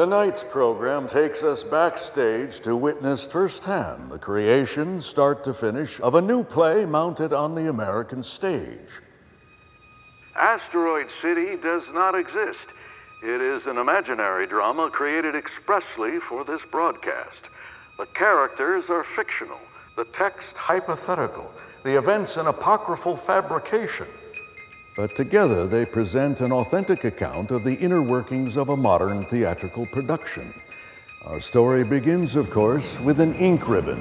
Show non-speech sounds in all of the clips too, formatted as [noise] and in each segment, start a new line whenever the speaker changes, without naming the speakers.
Tonight's program takes us backstage to witness firsthand the creation, start to finish, of a new play mounted on the American stage. Asteroid City does not exist. It is an imaginary drama created expressly for this broadcast. The characters are fictional, the text hypothetical, the events an apocryphal fabrication. But together they present an authentic account of the inner workings of a modern theatrical production. Our story begins, of course, with an ink ribbon.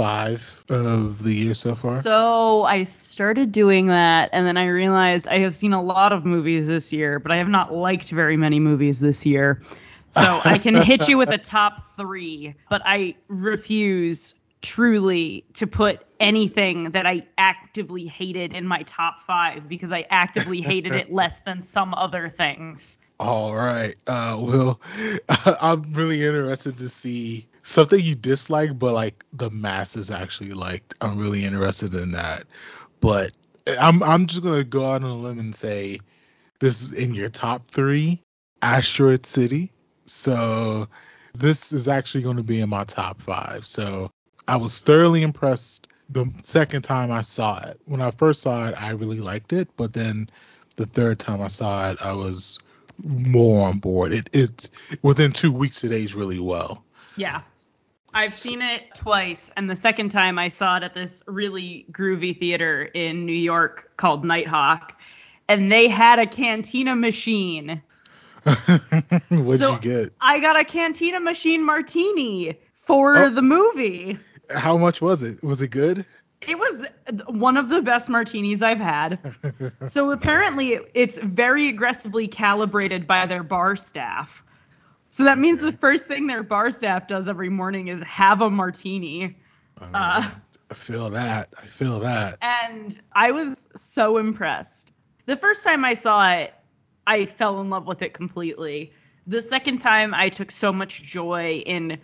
Five of the year so far?
So I started doing that, and then I realized I have seen a lot of movies this year, but I have not liked very many movies this year. So I can [laughs] hit you with a top three, but I refuse truly to put anything that I actively hated in my top five because I actively hated it [laughs] less than some other things.
All right. Uh, well, [laughs] I'm really interested to see something you dislike, but like the masses actually liked. I'm really interested in that. But eh, I'm I'm just gonna go out on a limb and say this is in your top three, Asteroid City. So this is actually going to be in my top five. So I was thoroughly impressed the second time I saw it. When I first saw it, I really liked it, but then the third time I saw it, I was more on board. It it's within two weeks it aged really well.
Yeah. I've seen it twice, and the second time I saw it at this really groovy theater in New York called Nitehawk, and they had a cantina machine. [laughs]
What'd
So-
you get?
I got a cantina machine martini for
Oh.
the movie.
How much was it? Was it good?
It was one of the best martinis I've had. [laughs] So apparently it's very aggressively calibrated by their bar staff. So that means the first thing their bar staff does every morning is have a martini. Uh,
I feel that. I feel that.
and I was so impressed. The first time I saw it, I fell in love with it completely. The second time, I took so much joy in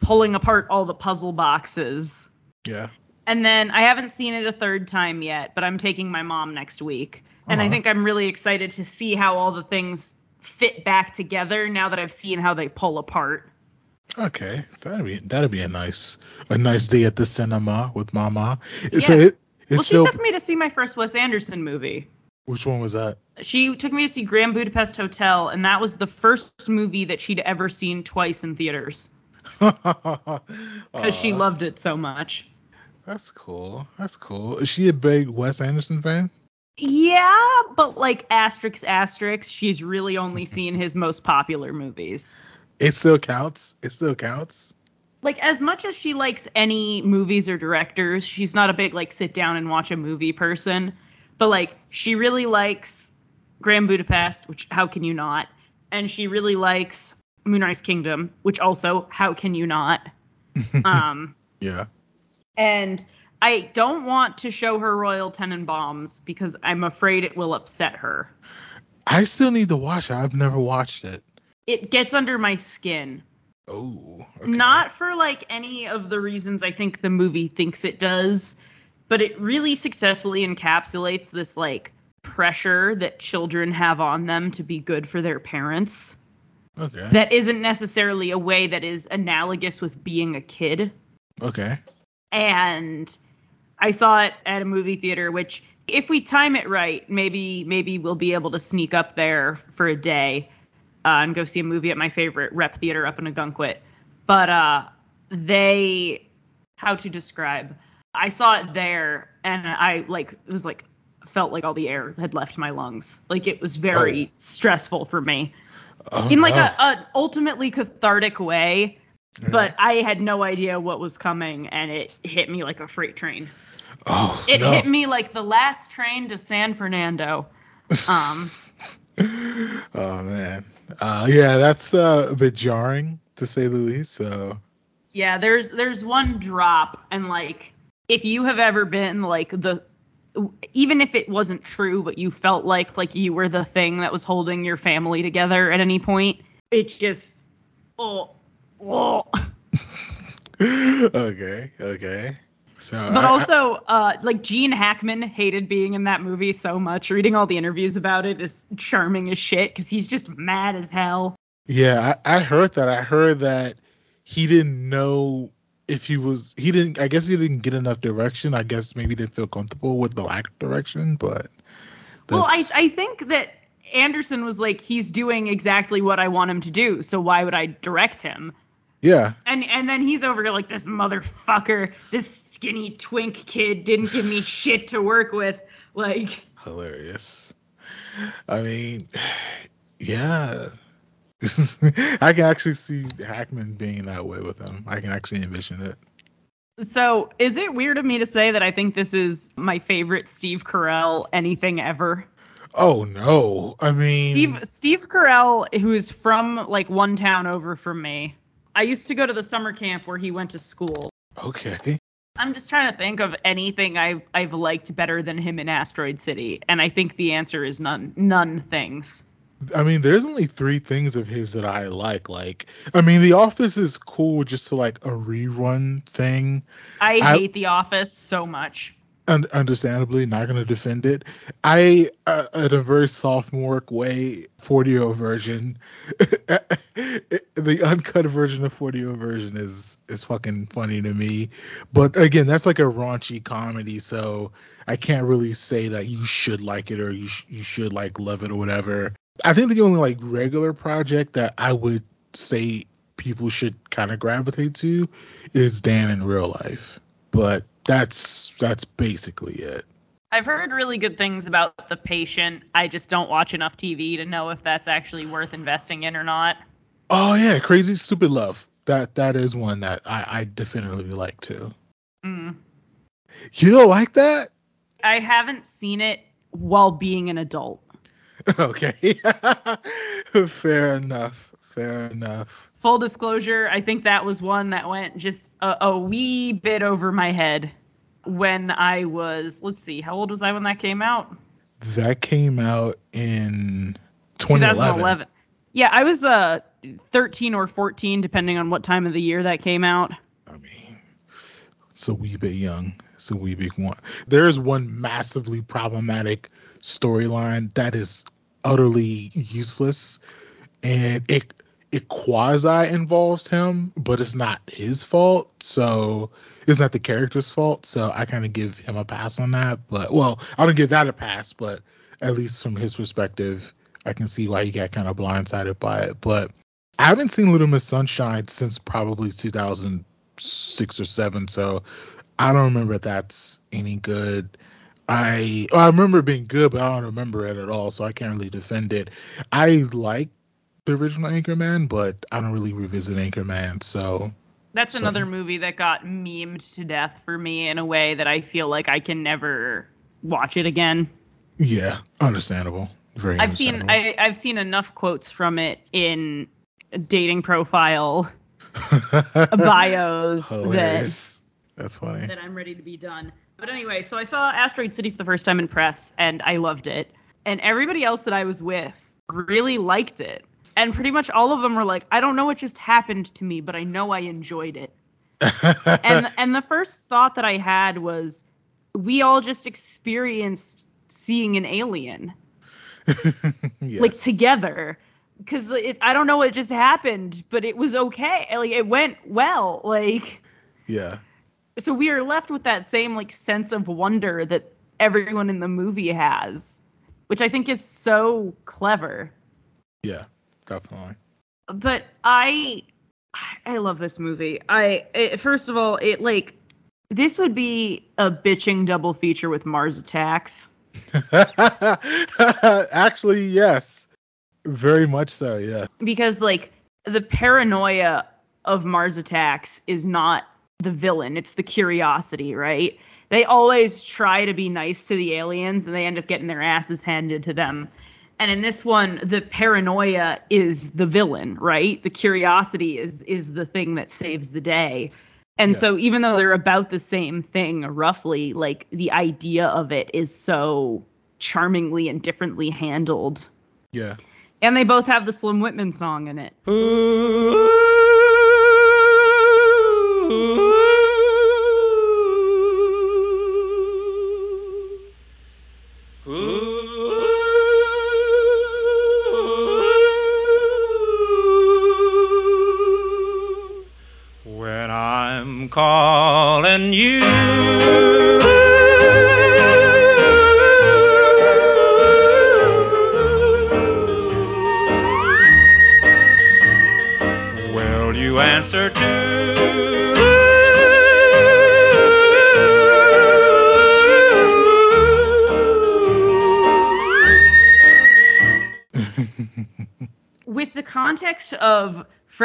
pulling apart all the puzzle boxes.
Yeah.
And then I haven't seen it a third time yet, but I'm taking my mom next week. And I
Uh-huh.
think I'm really excited to see how all the things fit back together now that I've seen how they pull apart.
Okay. That'd be that'd be a nice a nice day at the cinema with mama. So
Yeah.
it, it's
well, she
still
took me to see my first Wes Anderson movie.
which one was that?
She took me to see Grand Budapest Hotel, and that was the first movie that she'd ever seen twice in theaters [laughs] because she loved it so much.
That's cool. That's cool. Is she a big Wes Anderson fan?
Yeah, but like asterisk asterisk, she's really only seen his most popular movies.
It still counts. It still counts.
Like as much as she likes any movies or directors, she's not a big like sit down and watch a movie person. But like she really likes Grand Budapest, which how can you not? And she really likes Moonrise Kingdom, which also how can you not? [laughs] Um
Yeah.
and I don't want to show her Royal Tenenbaums because I'm afraid it will upset her.
I still need to watch it. I've never watched it.
It gets under my skin.
Oh. Okay.
Not for like any of the reasons I think the movie thinks it does, but it really successfully encapsulates this like pressure that children have on them to be good for their parents.
Okay.
That isn't necessarily a way that is analogous with being a kid.
Okay.
And I saw it at a movie theater, which if we time it right, maybe maybe we'll be able to sneak up there for a day. uh, and go see a movie at my favorite rep theater up in Ogunquit. But uh, they, how to describe? I saw it there, and I like it was like felt like all the air had left my lungs. Like it was very stressful for me
Oh,
in like
no.
a, a ultimately cathartic way. But I had no idea what was coming, and it hit me like a freight train.
Oh,
It
no.
hit me like the last train to San Fernando. Um, [laughs]
Oh man. Uh, yeah, that's uh, a bit jarring to say the least. So
yeah, there's there's one drop, and like if you have ever been like the even if it wasn't true, but you felt like like you were the thing that was holding your family together at any point, it just oh oh. [laughs]
okay, okay. So
But
I-
also, uh, like Gene Hackman hated being in that movie so much. Reading all the interviews about it is charming as shit because he's just mad as hell.
Yeah, I, I heard that. I heard that he didn't know if he was. He didn't. I guess he didn't get enough direction. I guess maybe he didn't feel comfortable with the lack of direction. But
Well, I I think that Anderson was like, he's doing exactly what I want him to do, so why would I direct him?
yeah,
And and then he's over here like this motherfucker, this skinny twink kid didn't give me [laughs] shit to work with. Like,
hilarious. I mean, [sighs] yeah. [laughs] I can actually see Hackman being that way with him. I can actually envision it.
so is it weird of me to say that I think this is my favorite Steve Carell anything ever?
Oh no! I mean,
Steve Steve Carell, who's from like one town over from me. I used to go to the summer camp where he went to school.
Okay.
I'm just trying to think of anything I've I've liked better than him in Asteroid City, and I think the answer is none none things.
I mean, there's only three things of his that I like. Like, I mean, The Office is cool, just to like a rerun thing.
I,
I-
hate The Office so much.
Un- understandably, not gonna defend it. I, uh, in a very sophomore way, 40 year old virgin, [laughs] the uncut version of 40 year old virgin is is fucking funny to me. But again, that's like a raunchy comedy, so I can't really say that you should like it or you sh- you should like love it or whatever. I think the only like regular project that I would say people should kind of gravitate to is Dan in real life. But that's that's basically it.
I've heard really good things about The Patient. I just don't watch enough TV to know if that's actually worth investing in or not.
Oh yeah, Crazy Stupid Love. That that is one that I, I definitively like too.
Mm.
You don't like that?
I haven't seen it while being an adult. [laughs]
Okay. [laughs] Fair enough. Fair enough.
Full disclosure, I think that was one that went just a, a wee bit over my head when I was, let's see, how old was I when that came out?
That came out in 2011.
2011. Yeah, I was uh 13 or 14 depending on what time of the year that came out.
I mean, it's a wee bit young. It's a wee bit one. There is one massively problematic storyline that is utterly useless, and it it quasi involves him, but it's not his fault. So it's not the character's fault. So I kind of give him a pass on that. But well, I don't give that a pass, but at least from his perspective, I can see why he got kind of blindsided by it. But I haven't seen Little Miss Sunshine since probably 2006 or seven, so I don't remember if that's any good. I I remember being good, but I don't remember it at all, so I can't really defend it. I like the original Anchorman, but I don't really revisit Anchorman, so
That's
So-
another movie that got memed to death for me in a way that I feel like I can never watch it again.
yeah, understandable. Very.
I've seen. I, I've seen enough quotes from it in dating profile [laughs] bios that
That's funny.
that I'm ready to be done. But anyway, so I saw Asteroid City for the first time in press and I loved it. And everybody else that I was with really liked it. And pretty much all of them were like, I don't know what just happened to me, but I know I enjoyed it. [laughs] and and the first thought that I had was we all just experienced seeing an alien [laughs]
Yes.
like together because I don't know what just happened, but it was okay. Like it went well. Like
yeah.
so we are left with that same like sense of wonder that everyone in the movie has, which I think is so clever.
Yeah. Definitely.
But I I love this movie. I it, first of all, it like this would be a bitching double feature with Mars Attacks. [laughs]
Actually, yes. Very much so, yeah.
Because like the paranoia of Mars Attacks is not the villain, it's the curiosity, right? They always try to be nice to the aliens and they end up getting their asses handed to them. And in this one, the paranoia is the villain, right? The curiosity is is the thing that saves the day. And
Yeah.
so even though they're about the same thing roughly, like the idea of it is so charmingly and differently handled.
Yeah.
And they both have the Slim Whitman song in it.
When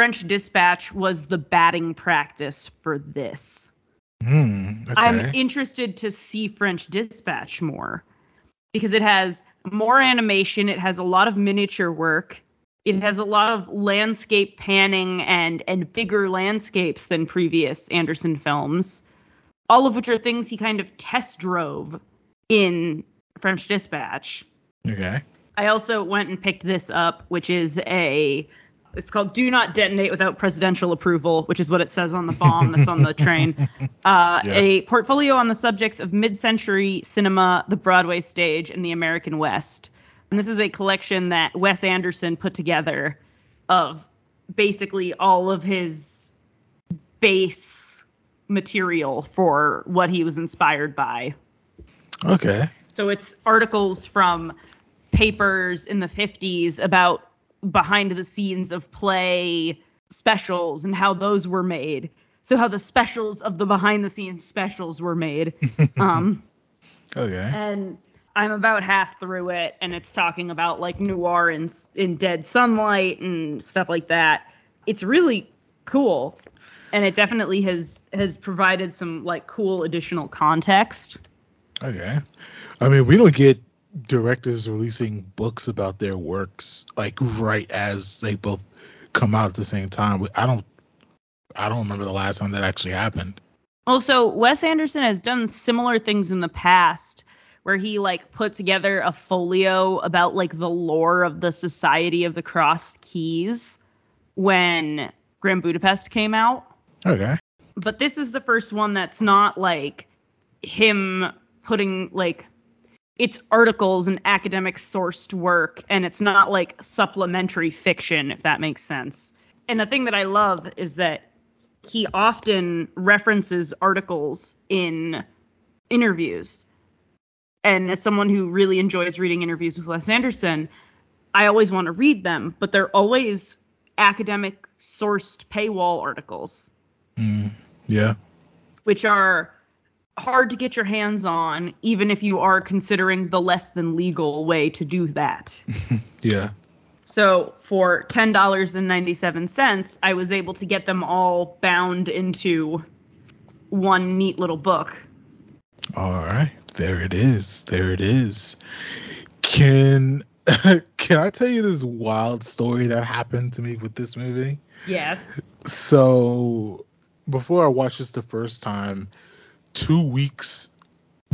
French Dispatch was the batting practice for this.
Hmm. Okay.
I'm interested to see French Dispatch more because it has more animation, it has a lot of miniature work, it has a lot of landscape panning and and bigger landscapes than previous Anderson films, all of which are things he kind of test drove in French Dispatch.
okay.
I also went and picked this up, which is a it's called Do Not Detonate Without Presidential Approval, which is what it says on the bomb that's on the [laughs] train. Uh,
Yeah.
A portfolio on the subjects of mid-century cinema, the Broadway stage, and the American West. And this is a collection that Wes Anderson put together of basically all of his base material for what he was inspired by.
Okay.
So it's articles from papers in the 50s about behind the scenes of play specials and how those were made. So how the specials of the behind the scenes specials were made. [laughs] um,
Okay.
and I'm about half through it, and it's talking about like noir in, in dead sunlight and stuff like that. It's really cool, and it definitely has has provided some like cool additional context.
Okay. I mean, we don't get directors releasing books about their works like right as they both come out at the same time. I don't I don't remember the last time that actually happened.
Also, Wes Anderson has done similar things in the past where he like put together a folio about like the lore of the Society of the Crossed Keys when Grand Budapest came out.
Okay.
But this is the first one that's not like him putting like it's articles and academic sourced work and it's not like supplementary fiction if that makes sense. And the thing that I love is that he often references articles in interviews. And as someone who really enjoys reading interviews with Wes Anderson, I always want to read them, but they're always academic sourced paywall articles,
Mm, yeah.
which are hard to get your hands on, even if you are considering the less than legal way to do that. [laughs]
Yeah.
So for ten dollars and ninety seven cents, I was able to get them all bound into one neat little book.
All right. There it is. There it is. Can [laughs] can I tell you this wild story that happened to me with this movie?
Yes.
So before I watched this the first time, two weeks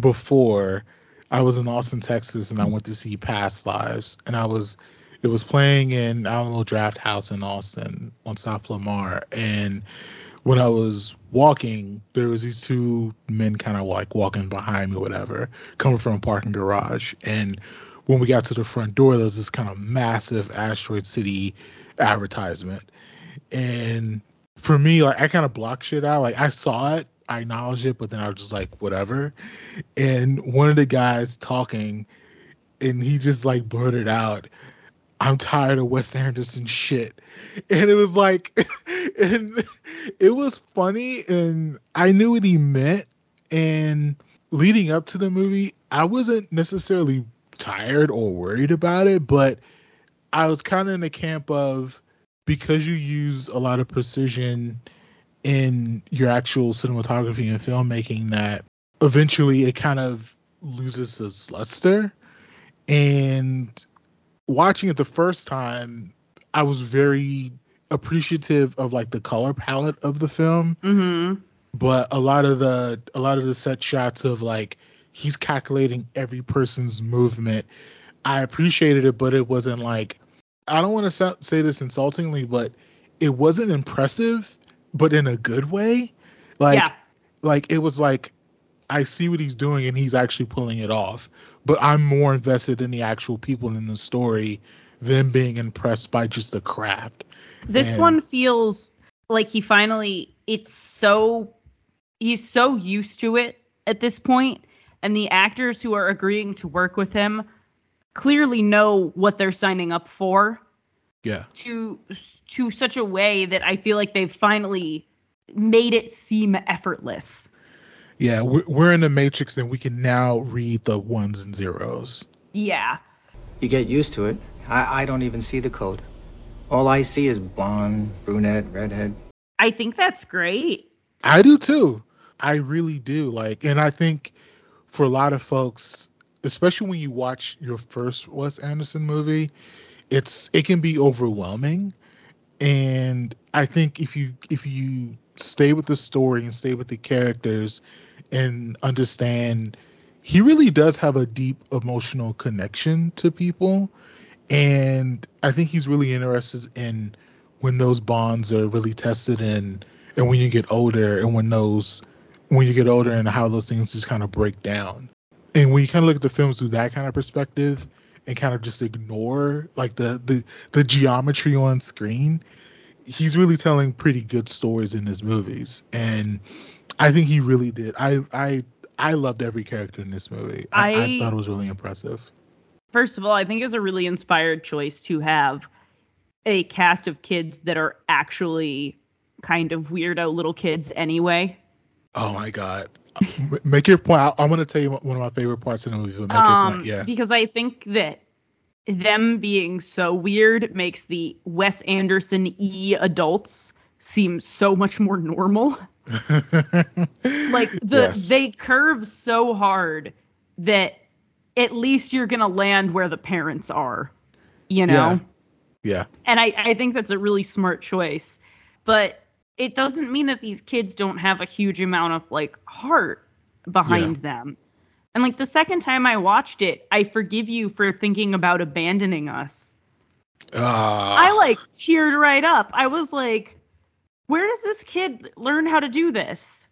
before, I was in Austin, Texas, and I went to see Past Lives, and I was it was playing in Alamo Drafthouse in Austin on South Lamar, and when I was walking, there was these two men kind of like walking behind me, or whatever, coming from a parking garage, and when we got to the front door, there was this kind of massive Asteroid City advertisement. And for me like i kind of blocked shit out. Like i saw it i acknowledged it but then i was just like whatever and one of the guys talking and he just like blurted out I'm tired of Wes Anderson shit. And it was like [laughs] and it was funny and I knew what he meant and leading up to the movie, I wasn't necessarily tired or worried about it, but I was kind of in the camp of because you use a lot of precision in your actual cinematography and filmmaking that eventually it kind of loses its luster. And watching it the first time, I was very appreciative of like the color palette of the film.
Mm-hmm.
But a lot of the a lot of the set shots of like he's calculating every person's movement. I appreciated it, but it wasn't like I don't want to say this insultingly, but it wasn't impressive, but in a good way. Like
Yeah.
like it was like I see what he's doing and he's actually pulling it off. But I'm more invested in the actual people in the story than being impressed by just the craft.
This
And-
one feels like he finally it's so he's so used to it at this point and the actors who are agreeing to work with him clearly know what they're signing up for
Yeah.
to to such a way that I feel like they've finally made it seem effortless.
Yeah, we're, we're in the matrix and we can now read the ones and zeros.
Yeah.
You get used to it. I, I don't even see the code. All I see is blonde, brunette, redhead.
I think that's great.
I do too. I really do. Like, and I think for a lot of folks, especially when you watch your first Wes Anderson movie, it's it can be overwhelming. And I think if you if you stay with the story and stay with the characters and understand he really does have a deep emotional connection to people and I think he's really interested in when those bonds are really tested and and when you get older and when those when you get older and how those things just kind of break down. And when you kind of look at the films through that kind of perspective and kind of just ignore like the the the geometry on screen, he's really telling pretty good stories in his movies. And I think he really did. I I I loved every character in this movie. I, I
I-
thought it was really impressive.
First of all, I think it's a really inspired choice to have a cast of kids that are actually kind of weirdo little kids anyway.
Oh my god. Make your point. I, I'm gonna tell you one of my favorite parts in the movie. But make your
Um,
point. Yeah.
Because I think that them being so weird makes the Wes Anderson E adults seem so much more normal. [laughs] Like the
Yes.
they curve so hard that at least you're gonna land where the parents are. You know?
Yeah. Yeah.
And I, I think that's a really smart choice. But it doesn't mean that these kids don't have a huge amount of like heart behind them. And like the second time I watched it, I forgive you for thinking about abandoning us.
Ah.
I like teared right up. I was like, where does this kid learn how to do this?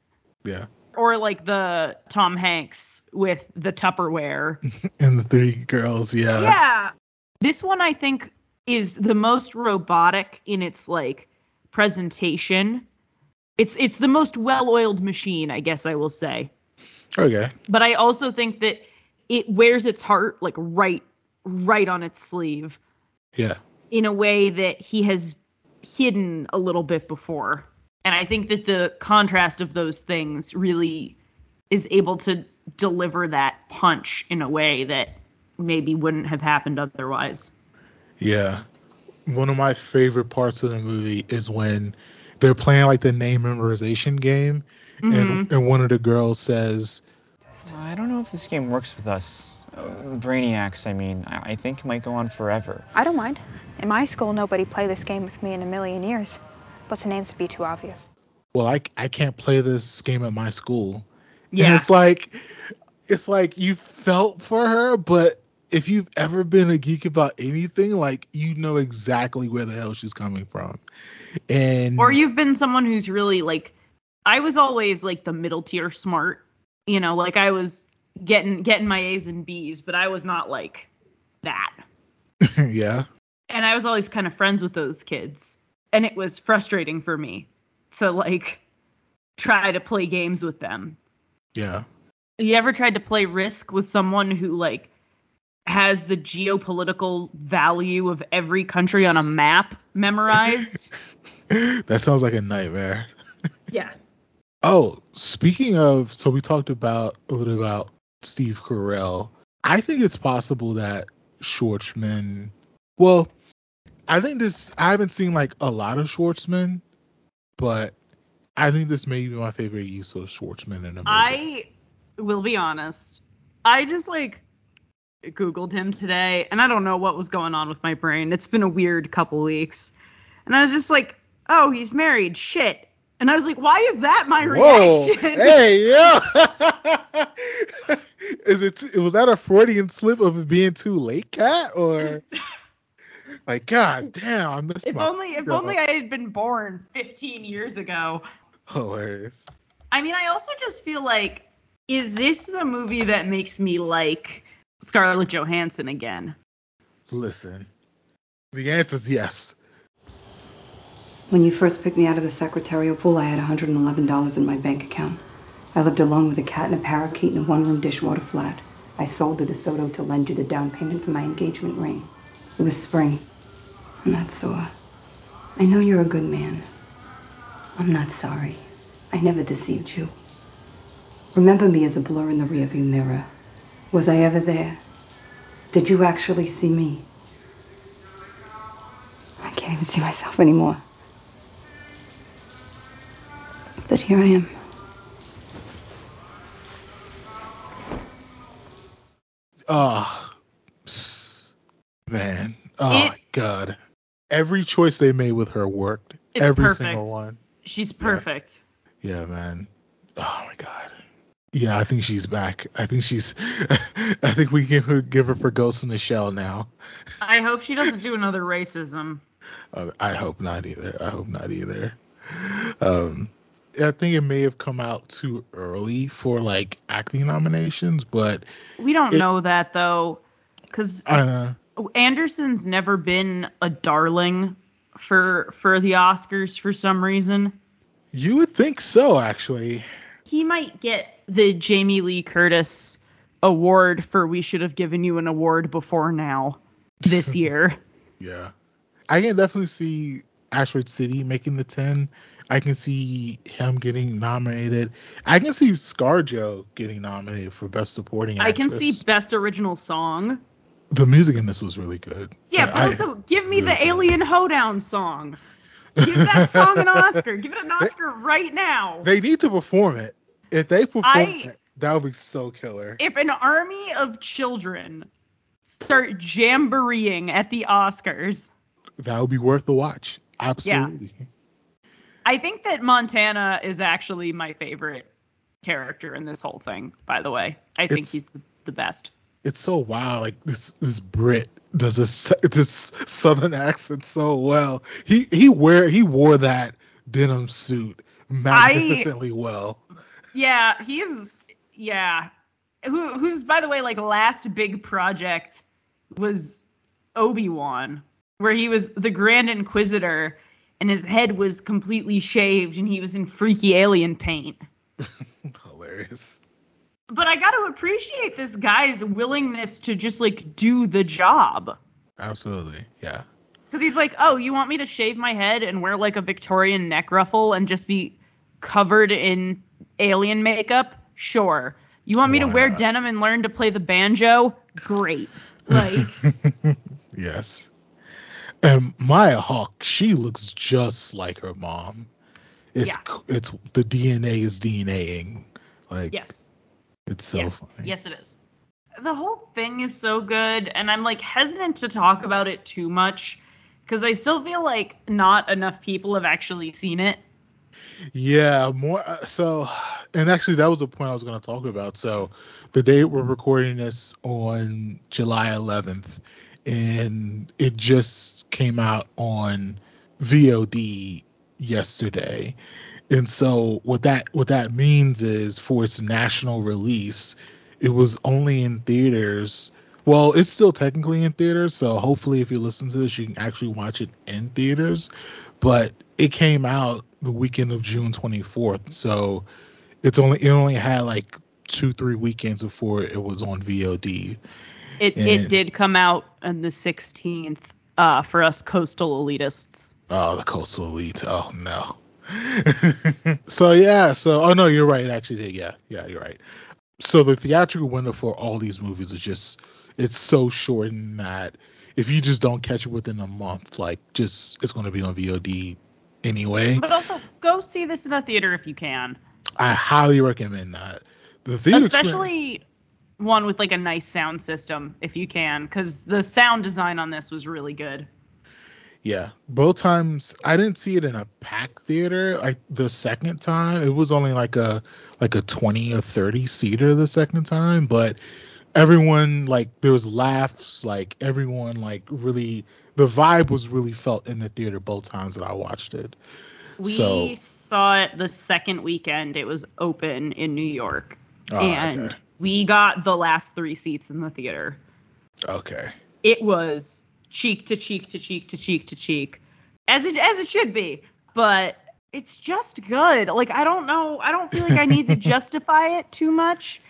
Yeah.
Or like the Tom Hanks with the Tupperware. [laughs]
And the three girls. Yeah.
yeah. This one I think is the most robotic in its like presentation. It's it's the most well-oiled machine, I guess I will say.
Okay.
But I also think that it wears its heart like right right on its sleeve
Yeah.
in a way that he has hidden a little bit before. And I think that the contrast of those things really is able to deliver that punch in a way that maybe wouldn't have happened otherwise.
Yeah. One of my favorite parts of the movie is when they're playing like the name memorization game,
Mm-hmm.
and and one of the girls says,
I don't know if this game works with us. Uh, Brainiacs, I mean. I, I think it might go on forever.
I don't mind. In my school, nobody played this game with me in a million years. But the names would be too obvious.
"Well, I I can't play this game at my school." Yeah. And
Yeah.
it's like, it's like you felt for her, but if you've ever been a geek about anything, like you know exactly where the hell she's coming from. And
Or you've been someone who's really like I was always like the middle tier smart, you know, like I was getting getting my A's and B's, but I was not like that. [laughs]
yeah,
And I was always kind of friends with those kids, and it was frustrating for me to like try to play games with them.
yeah,
You ever tried to play Risk with someone who like has the geopolitical value of every country on a map memorized. [laughs]
that sounds like a nightmare. [laughs]
yeah.
Oh, speaking of, so we talked about a little about Steve Carell. I think it's possible that Schwartzman. Well, I think this. I haven't seen like a lot of Schwartzman, but I think this may be my favorite use of Schwartzman in a movie.
I will be honest. I just like googled him today, and I don't know what was going on with my brain. It's been a weird couple weeks, and I was just like, "Oh, he's married. Shit." And I was like, why is that my
Whoa.
reaction? [laughs]
Hey, yeah. [laughs] is it was that a Freudian slip of it being too late, Kat, or [laughs] like God damn, I missed
if
my
only if only I had been born 15 years ago.
hilarious.
I mean, I also just feel like is this the movie that makes me like Scarlett Johansson again?
Listen, the answer is yes.
When you first picked me out of the secretarial pool, I had $111 in my bank account. I lived alone with a cat and a parakeet in a one-room dishwater flat. I sold the DeSoto to lend you the down payment for my engagement ring. It was spring. I'm not sore. I know you're a good man. I'm not sorry. I never deceived you. Remember me as a blur in the rearview mirror. Was I ever there? Did you actually see me? I can't even see myself anymore. But here I am.
Oh, man. Oh
It-
my God. Every choice they made with her worked.
It's
Every
perfect.
single one.
She's perfect.
Yeah, man. Oh my God. Yeah, I think she's back. I think she's. [laughs] I think we give her give her for Ghost in the Shell now.
I hope she doesn't do another racism.
Uh, I hope not either. I hope not either. Um, I think it may have come out too early for like acting nominations, but
We don't
It-
know that though, because
I don't know.
Anderson's never been a darling for for the Oscars for some reason.
You would think so, actually.
He might get the Jamie Lee Curtis award for we should have given you an award before now this [laughs] year.
Yeah. I can definitely see Asteroid City making the 10. I can see him getting nominated. I can see ScarJo getting nominated for Best Supporting
I can see best original song.
the music in this was really good.
Yeah, but
I-
also give me
really
the
good.
Alien Hoedown song. Give that song an [laughs] Oscar. Give it an Oscar right now.
They need to perform it. If they perform
I-
that would be so killer.
if an army of children start jamboreeing at the Oscars,
that would be worth the watch. Absolutely.
I think that Montana is actually my favorite character in this whole thing. By the way, I think
It's-
he's the, the best.
It's so wild. Like this this Brit does this [laughs] this southern accent so well. He he wear he wore that denim suit magnificently well.
Yeah, he's yeah. Who who's by the way like last big project was Obi Wan, where he was the Grand Inquisitor and his head was completely shaved and he was in freaky alien paint. [laughs]
Hilarious.
But I got to appreciate this guy's willingness to just like do the job.
Absolutely. Yeah.
Because he's like, oh, you want me to shave my head and wear like a Victorian neck ruffle and just be covered in alien makeup? Sure. You want me to wear
not?
denim and learn to play the banjo? Great. Like, [laughs]
yes. And Maya Hawke, she looks just like her mom. It's
Yeah.
it's the DNA is DNAing. Like
yes.
it's so
yes.
funny.
Yes, it is. The whole thing is so good, and I'm like hesitant to talk about it too much because I still feel like not enough people have actually seen it.
Yeah, more uh, so and actually that was the point I was going to talk about. So the day we're recording this on July 11th and it just came out on VOD yesterday. And so what that what that means is for its national release, it was only in theaters. Well, it's still technically in theaters, so hopefully if you listen to this you can actually watch it in theaters. But it came out the weekend of June 24th, so it's only it only had like two three weekends before it was on VOD.
It
And-
it did come out on the 16th uh, for us coastal elitists.
Oh, the coastal elite. Oh no. [laughs] so yeah, so oh no, you're right. It actually did. Yeah, yeah, you're right. So the theatrical window for all these movies is just it's so short in that if you just don't catch it within a month, like just it's gonna be on VOD anyway.
But also go see this in a theater if you can.
I highly recommend that. The theater experience-
Especially one with like a nice sound system if you can cuz the sound design on this was really good.
Yeah, both times I didn't see it in a packed theater. Like the second time, it was only like a like a 20 or 30 seater the second time, but everyone like there was laughs, like everyone like really the vibe was really felt in the theater both times that I watched it.
We
So-
saw it the second weekend it was open in New York.
Oh,
and
okay.
we got the last 3 seats in the theater.
Okay.
it was cheek to cheek to cheek to cheek to cheek as it as it should be but it's just good like i don't know i don't feel like i need to [laughs] justify it too much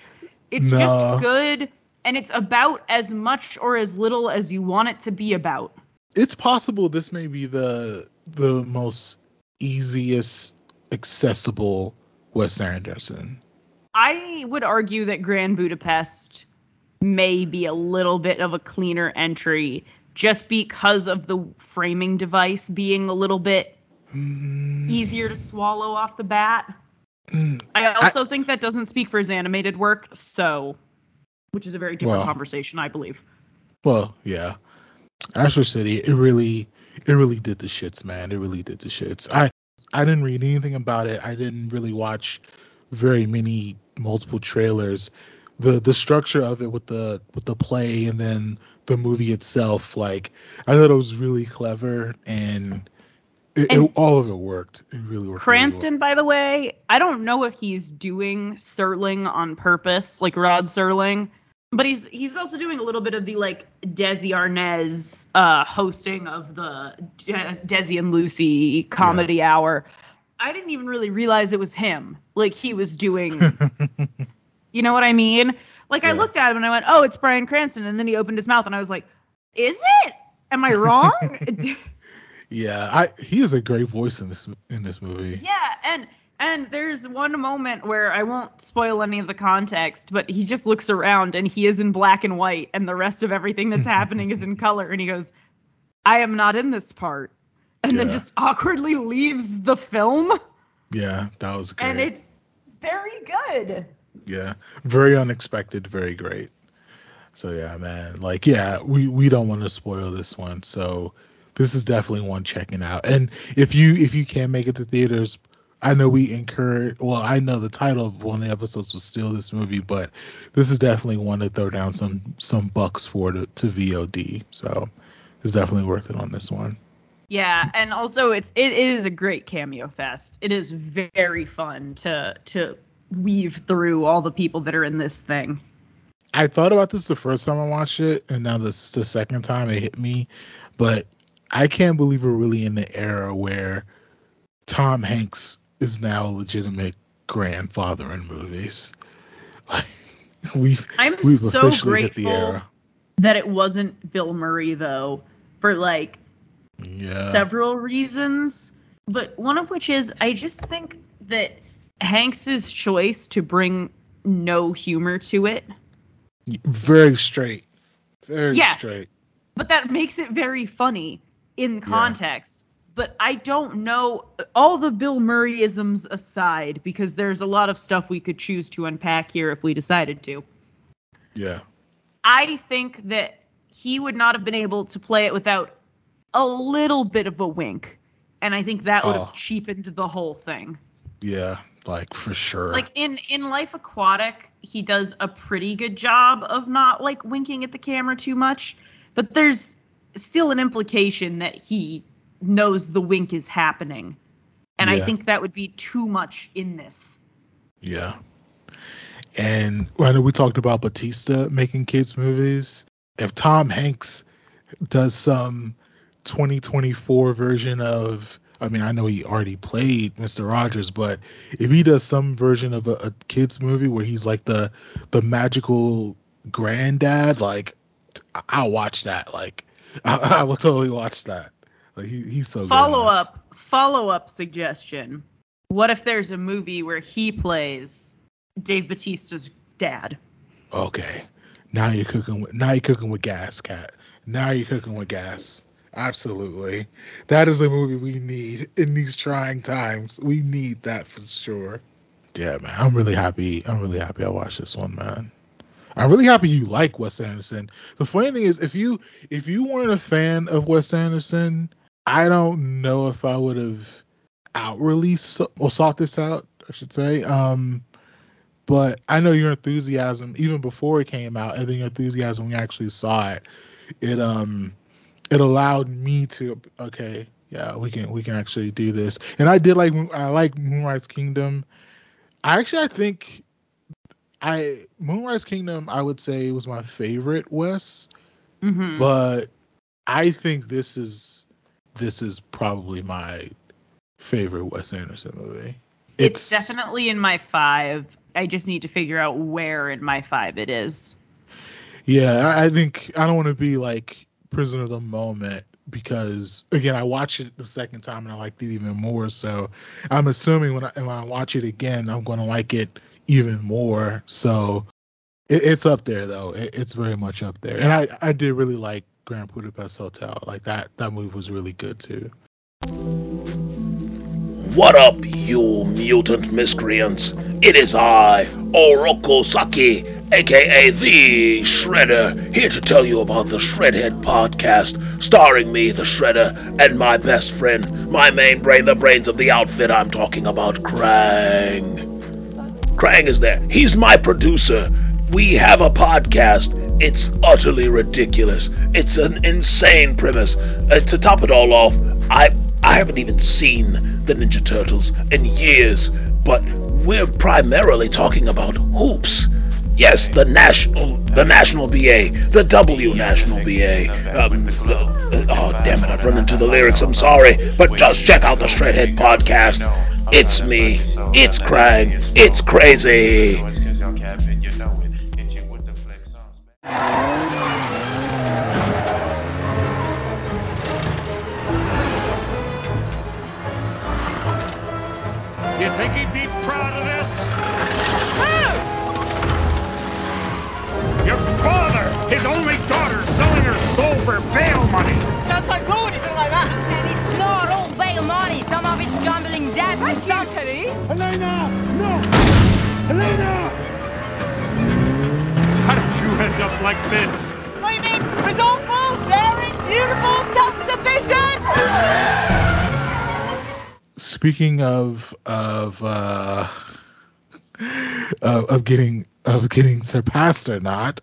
it's
No.
just good and it's about as much or as little as you want it to be about
It's possible this may be the the most easiest accessible Wes Anderson.
i would argue that grand budapest may be a little bit of a cleaner entry just because of the framing device being a little bit easier to swallow off the bat.
Mm,
I also think that doesn't speak for his animated work, so which is a very different
Well.
conversation, I believe.
Well, yeah. Astro City, it really it really did the shits, man. It really did the shits. I I didn't read anything about it. I didn't really watch very many multiple trailers. The the structure of it with the with the play and then the movie itself, like I thought it was really clever and, it, it, all of it worked. It really worked. really well.
Cranston, by the way, I don't know if he's doing Serling on purpose, like Rod Serling, but he's he's also doing a little bit of the like Desi Arnaz uh, hosting of the Desi and Lucy comedy hour. I didn't even really realize it was him. Like he was doing [laughs] You know what I mean? Like I looked at him and I went, "Oh, it's Bryan Cranston," and then he opened his mouth and I was like, "Is it? Am I wrong?" [laughs]
Yeah, I he is a great voice in this in this movie.
yeah, and and there's one moment where I won't spoil any of the context, but he just looks around and he is in black and white, and the rest of everything that's happening is in [laughs] color, and he goes, "I am not in this part," and then just awkwardly leaves the film,
Yeah, that was great.
and it's very good.
Yeah, very unexpected, very great. So yeah, man, like yeah, we we don't want to spoil this one, so this is definitely one checking out. And if you if you can't make it to theaters, I know we incurred. Well, I know the title of one of the episodes was still this movie, but this is definitely one to throw down some some bucks for to, to VOD. So it's definitely worth it on this one.
Yeah, and also it's it is a great cameo fest. It is very fun to to weave through all the people that are in this thing.
I thought about this the first time I watched it, and now this the second time it hit me. But I can't believe we're really in the era where Tom Hanks is now a legitimate grandfather in movies. Like we've
I'm
we've
so
officially hit the
grateful
era.
that it wasn't Bill Murray though, for like
Yeah.
several reasons, but one of which is I just think that Hanks's choice to bring no humor to it,
Very straight. Very
Yeah.
straight.
but that makes it very funny in context. But I don't know all the Bill Murrayisms aside, because there's a lot of stuff we could choose to unpack here if we decided to.
Yeah.
I think that he would not have been able to play it without a little bit of a wink. And I think that would have
Oh.
cheapened the whole thing.
Yeah. Like for sure.
Like in in Life Aquatic, he does a pretty good job of not like winking at the camera too much, but there's still an implication that he knows the wink is happening. And I think that would be too much in this.
Yeah. And I know we talked about Bautista making kids movies. If Tom Hanks does some 2024 version of, I mean, I know he already played Mr. Rogers, but if he does some version of a, a kids movie where he's like the the magical granddad, like I'll watch that. Like [laughs] I, I will totally watch that. Like he, he's so
Follow up, follow up suggestion. What if there's a movie where he plays Dave Bautista's dad?
Okay. Now you're cooking with now you're cooking with gas, Kat. Now you're cooking with gas. Absolutely. That is the movie we need in these trying times. We need that for sure. Yeah, man. I'm really happy. I'm really happy I watched this one, man. I'm really happy you like Wes Anderson. The funny thing is if you if you weren't a fan of Wes Anderson, I don't know if I would have outwardly so, or sought this out, I should say. Um but I know your enthusiasm even before it came out, and then your enthusiasm when you actually saw it, it um it allowed me to okay, yeah, we can we can actually do this. And I did like I like Moonrise Kingdom. I actually I think I Moonrise Kingdom I would say was my favorite Wes,
Mm-hmm.
but I think this is this is probably my favorite Wes Anderson movie.
it's, definitely in my five. I just need to figure out where in my five it is.
Yeah, I- I think I don't want to be like prisoner of the moment because again, I watched it the second time and I liked it even more. So I'm assuming when I, when I watch it again, I'm going to like it even more. So it, it's up there though. It, it's very much up there. And I I did really like Grand Budapest Hotel. Like that that move was really good too.
What up, you mutant miscreants? It is I, Oroku Saki, aka The Shredder, here to tell you about the Shredhead podcast, starring me, the Shredder, and my best friend, my main brain, the brains of the outfit I'm talking about, Krang. Krang is there. He's my producer. We have a podcast. It's utterly ridiculous. It's an insane premise. Uh, to top it all off, I I haven't even seen the Ninja Turtles in years, but we're primarily talking about hoops. Yes, the national, the national BA, the W national BA. Um, the- uh, oh damn it! I've run into the lyrics. I'm sorry, but just check out the Shredhead podcast. It's me. It's Krang. It's crazy.
Think he'd be proud of this? Ah! Your father, his only daughter, selling her soul for bail money.
Sounds quite cool when you it like that. And it's not all bail money. Some of it's gambling debts and some... Teddy.
Elena! No! Elena! How did you end up like this?
I mean, resourceful, daring, beautiful, self-sufficient.
Speaking of of uh of, getting of getting surpassed or not,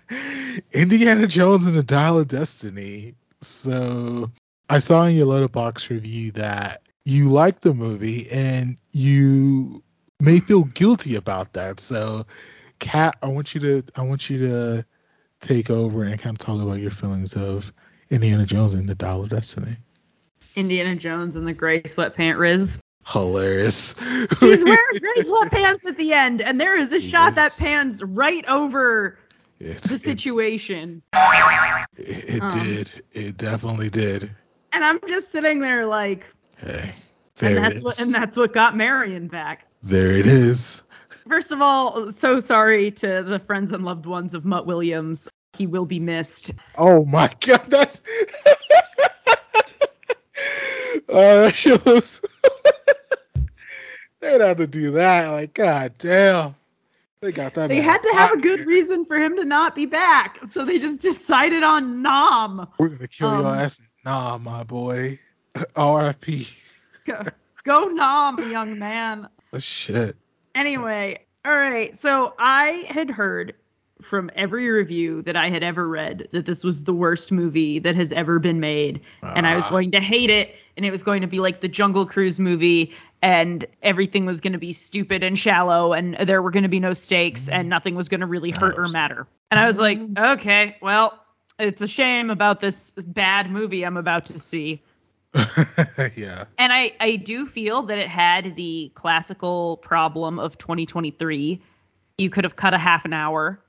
[laughs] Indiana Jones and the Dial of Destiny. So I saw in your Letterboxd review that you liked the movie and you may feel guilty about that. So, Kat, I want you to I want you to take over and kind of talk about your feelings of Indiana Jones and the Dial of Destiny.
Indiana Jones and the gray sweatpant Riz.
Hilarious.
He's wearing [laughs] gray sweatpants at the end, and there is a shot that pans right over
It's-
the situation.
It, it
Um.
did. It definitely did.
And I'm just sitting there like,
Hey, there
and that's
is.
what and that's what got Marion back.
there it is.
First of all, so sorry to the friends and loved ones of Mutt Williams. He will be missed.
Oh my [laughs] god, that's. Oh, that shit was. [laughs] They'd have to do that. Like, god damn. They got that.
They had to have a good reason for him to not be back, so they just decided on Nom.
We're gonna kill your
Um,
ass. Nah, my boy. [laughs] R.I.P.
Go, go Nom, young man.
Oh, shit.
Anyway, all right. So I had heard from every review that I had ever read that this was the worst movie that has ever been made, and I was
Ah.
going to hate it, and it was going to be like the Jungle Cruise movie, and everything was going to be stupid and shallow, and there were going to be no stakes, and nothing was going to really hurt or matter. And I was like, okay, well, it's a shame about this bad movie I'm about to see. [laughs]
yeah.
And I, I do feel that it had the classical problem of 2023. You could have cut a half an hour,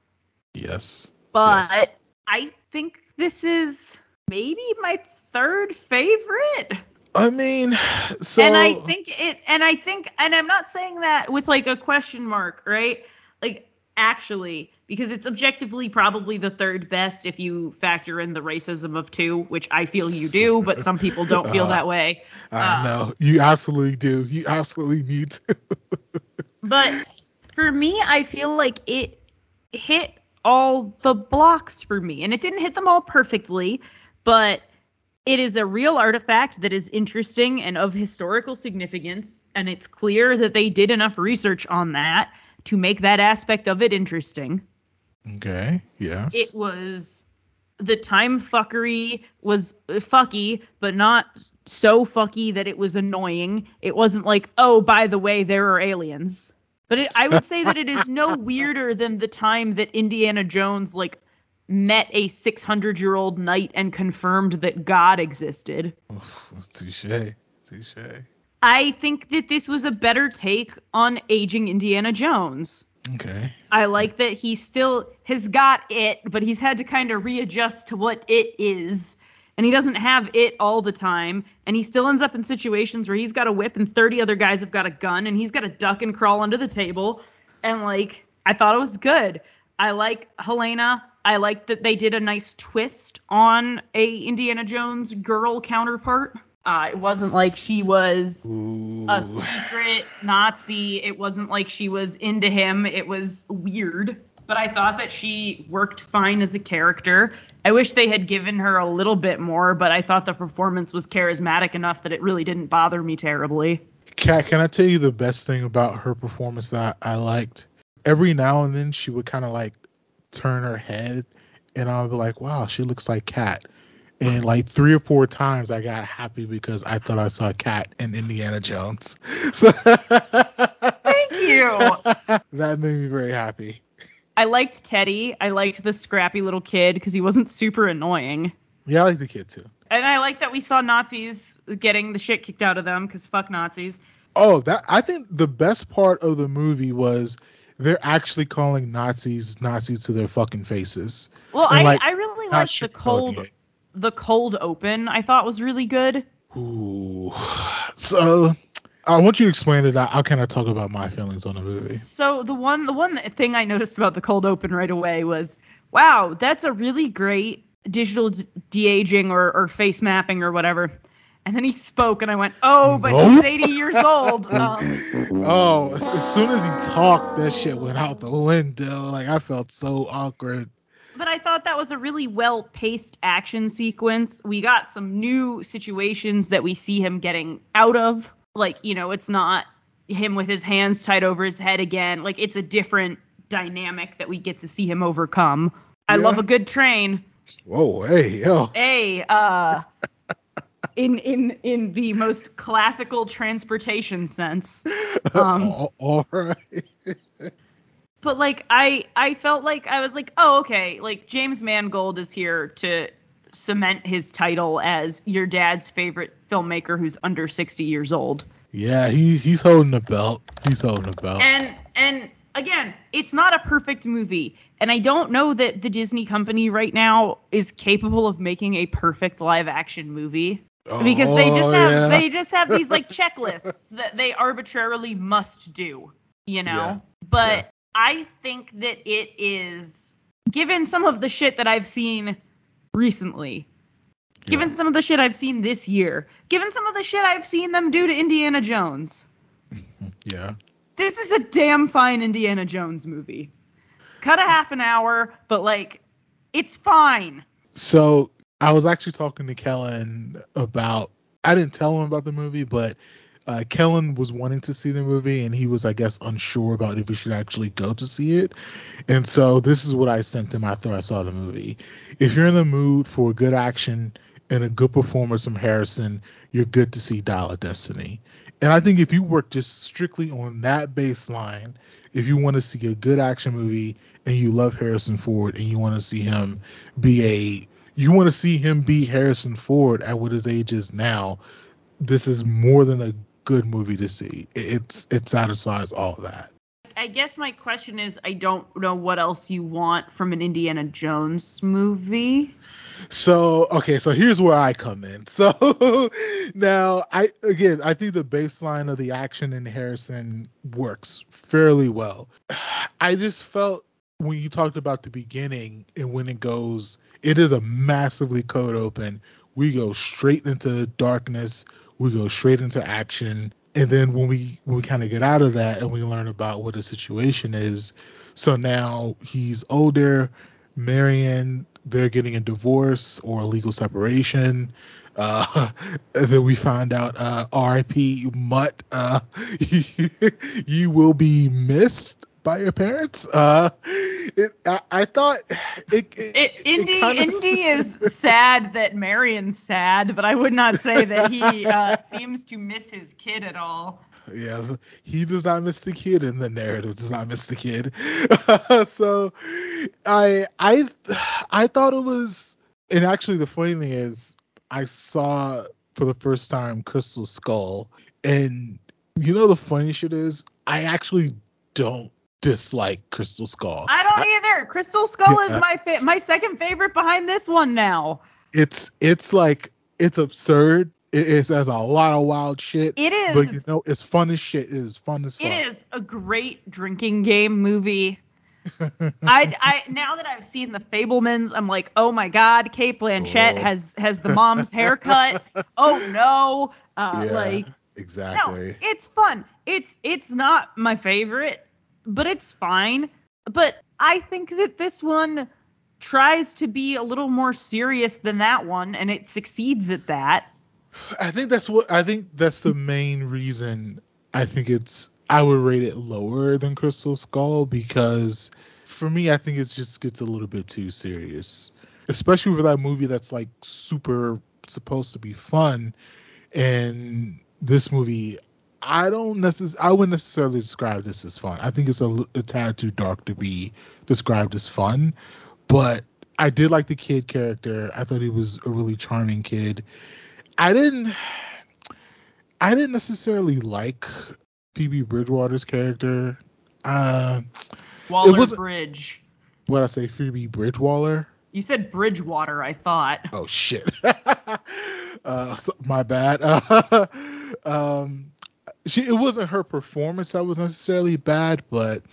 Yes.
but I think this is maybe my third favorite.
I mean, so
and I think it, and I think, and I'm not saying that with like a question mark, right? Like actually, because it's objectively probably the third best if you factor in the racism of two, which I feel you do, but some people don't feel [laughs]
Uh,
that way.
I
Uh,
know you absolutely do. You absolutely need to. [laughs]
But for me, I feel like it hit all the blocks for me. And it didn't hit them all perfectly, but it is a real artifact that is interesting and of historical significance. And it's clear that they did enough research on that to make that aspect of it interesting.
okay. Yes.
It was the time fuckery was fucky, but not so fucky that it was annoying. It wasn't like, oh, by the way, there are aliens. But it, I would say that it is no weirder than the time that Indiana Jones like met a 600 year old knight and confirmed that God existed. [laughs]
Touche. Touche.
I think that this was a better take on aging Indiana Jones.
Okay.
I like that he still has got it, but he's had to kind of readjust to what it is. And he doesn't have it all the time. And he still ends up in situations where he's got a whip and 30 other guys have got a gun and he's got to duck and crawl under the table. And like, I thought it was good. I like Helena. I like that they did a nice twist on a Indiana Jones girl counterpart. Uh, it wasn't like she was a secret Nazi. It wasn't like she was into him. It was weird. But I thought that she worked fine as a character. I wish they had given her a little bit more, but I thought the performance was charismatic enough that it really didn't bother me terribly.
Kat, can I tell you the best thing about her performance that I liked? Every now and then she would kind of like turn her head, and I would be like, "Wow, she looks like Kat." And like three or four times, I got happy because I thought I saw Kat in Indiana Jones. So [laughs]
Thank you. [laughs]
that made me very happy.
I liked Teddy. I liked the scrappy little kid because he wasn't super annoying.
Yeah, I like the kid too.
And I like that we saw Nazis getting the shit kicked out of them because fuck Nazis.
Oh, that I think the best part of the movie was they're actually calling Nazis Nazis to their fucking faces.
Well,
And,
I,
like,
I really liked the cold the cold open. I thought was really good.
Ooh. [sighs] So I want you to explain it. I'll kind of talk about my feelings on the movie.
So the one the one thing I noticed about the cold open right away was, wow, that's a really great digital de-aging or, or face mapping or whatever. And then he spoke, and I went, oh, but
Nope.
he's 80 years old. [laughs] Um,
Oh, as- as soon as he talked, that shit went out the window. Like I felt so awkward.
but I thought that was a really well paced action sequence. We got some new situations that we see him getting out of. Like, you know, it's not him with his hands tied over his head again. Like, it's a different dynamic that we get to see him overcome. I
Yeah.
love a good train.
Whoa, hey, yo.
Hey, uh, in in in the most classical transportation sense. [laughs] Um,
all, all right.
but like I I felt like I was like, oh okay, like James Mangold is here to cement his title as your dad's favorite filmmaker who's under 60 years old.
Yeah, he's he's holding the belt. He's holding the belt.
And and again, it's not a perfect movie, and I don't know that the Disney company right now is capable of making a perfect live action movie. Because they just
Oh,
have
yeah.
they just have these like [laughs] checklists that they arbitrarily must do, you know?
Yeah.
But I think that it is given some of the shit that I've seen recently, given some of the shit I've seen this year, given some of the shit I've seen them do to Indiana Jones. [laughs]
Yeah.
This is a damn fine Indiana Jones movie. Cut a half an hour, but like it's fine.
So I was actually talking to Kellen about. I didn't tell him about the movie, but uh, Kellen was wanting to see the movie, and he was, I guess, unsure about if he should actually go to see it. And so this is what I sent him after I saw the movie. If you're in the mood for good action and a good performance from Harrison, you're good to see Dial of Destiny. And I think if you work just strictly on that baseline, if you want to see a good action movie and you love Harrison Ford and you want to see him be a you want to see him be Harrison Ford at what his age is now, this is more than a good movie to see. It- It's it satisfies all that.
I guess my question is I don't know what else you want from an Indiana Jones movie.
So okay, so here's where I come in. [laughs] So now I again I think the baseline of the action in Harrison works fairly well. [sighs] I just felt when you talked about the beginning and when it goes, it is a massively code open. We go straight into darkness. We go straight into action. And then when we when we kind of get out of that and we learn about what the situation is, so now he's older. Marion, they're getting a divorce or a legal separation. Uh, [laughs] then we find out, uh, R.I.P. Mutt, uh, [laughs] you will be missed by your parents. Uh, it, I, I thought it. it,
It, Indy
kinda-
Indy [laughs] is sad that Marion's sad, but I would not say that he [laughs] uh, seems to miss his kid at all.
Yeah, he does not miss the kid, and the narrative does not miss the kid. [laughs] so, I I I thought it was, and actually the funny thing is, I saw for the first time Crystal Skull, and you know the funny shit is, I actually don't dislike Crystal Skull.
I don't either. Crystal Skull is my fa- my second favorite behind this one now.
It's it's like it's absurd. It, it has a lot of wild shit.
It
but you know it's fun as shit. It is fun as fuck.
It is a great drinking game movie. [laughs] I, I now that I've seen the Fabelmans, I'm like, oh my god, Cate Blanchett
Oh.
has has the mom's haircut. [laughs] oh no, uh,
Yeah,
like
exactly.
no, it's fun. It's it's not my favorite, but it's fine. But I think that this one tries to be a little more serious than that one, and it succeeds at that.
I think that's what I think that's the main reason I think it's I would rate it lower than Crystal Skull because for me I think it just gets a little bit too serious. Especially for that movie that's like super supposed to be fun and this movie I don't necessarily I wouldn't necessarily describe this as fun. I think it's a tad too dark to be described as fun, but I did like the kid character. I thought he was a really charming kid. I didn't I didn't necessarily like Phoebe Bridgewater's character. Uh
Waller
wasn't-
Bridge.
what I say Phoebe Bridgewater.
You said Bridgewater, I thought.
Oh shit. [laughs] uh so- my bad. Uh, [laughs] um she it wasn't her performance that was necessarily bad, but